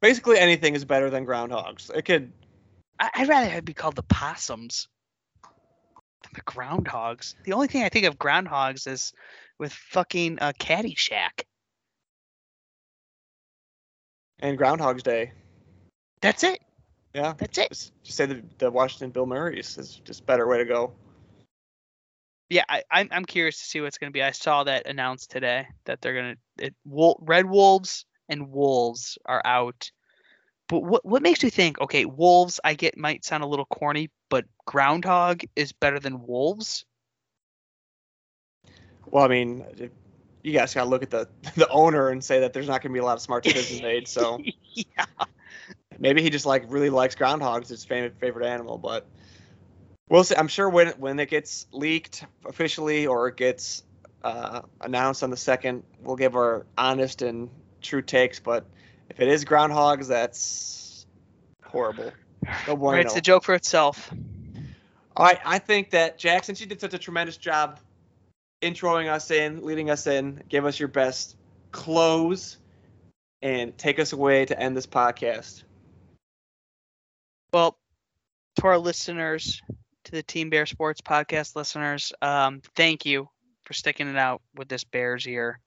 Basically anything is better than groundhogs. It could I, i'd rather it be called the possums than the groundhogs the only thing i think of groundhogs is with fucking uh, caddyshack and Groundhog's Day. that's it Yeah. that's it Just, just say the, the Washington Bill Murray's is just a better way to go. yeah, I, I'm I'm curious to see what's going to be. I saw that announced today that they're gonna it, Wol- Red Wolves and Wolves are out. But what what makes you think? Okay, Wolves I get might sound a little corny, but Groundhog is better than Wolves. Well, I mean, you guys got to look at the the owner and say that there's not going to be a lot of smart decisions made. So yeah, maybe he just like really likes groundhogs, his favorite favorite animal. But we'll see. I'm sure when when it gets leaked officially or it gets uh, announced on the second, we'll give our honest and true takes. But if it is groundhogs, that's horrible. No bueno. it's a joke for itself. All right, I think that Jack, since you did such a tremendous job introing us in, leading us in. Give us your best close and take us away to end this podcast. Well, to our listeners, to the Team Bear Sports podcast listeners, um, thank you for sticking it out with this Bears year.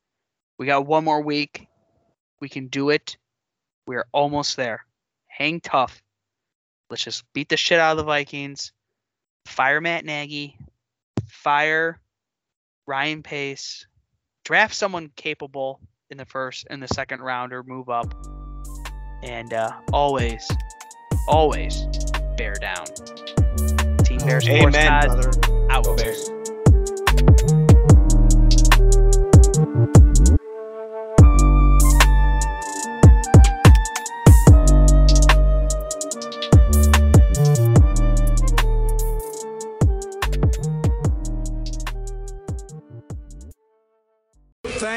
We got one more week. We can do it. We're almost there. Hang tough. Let's just beat the shit out of the Vikings. Fire Matt Nagy. Fire Ryan Pace. Draft someone capable in the first in the second round or move up. And uh, always, always bear down. Team Bear Sports Amen, Pod brother. out. Go Bears.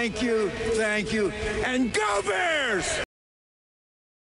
Thank you, thank you, and go Bears!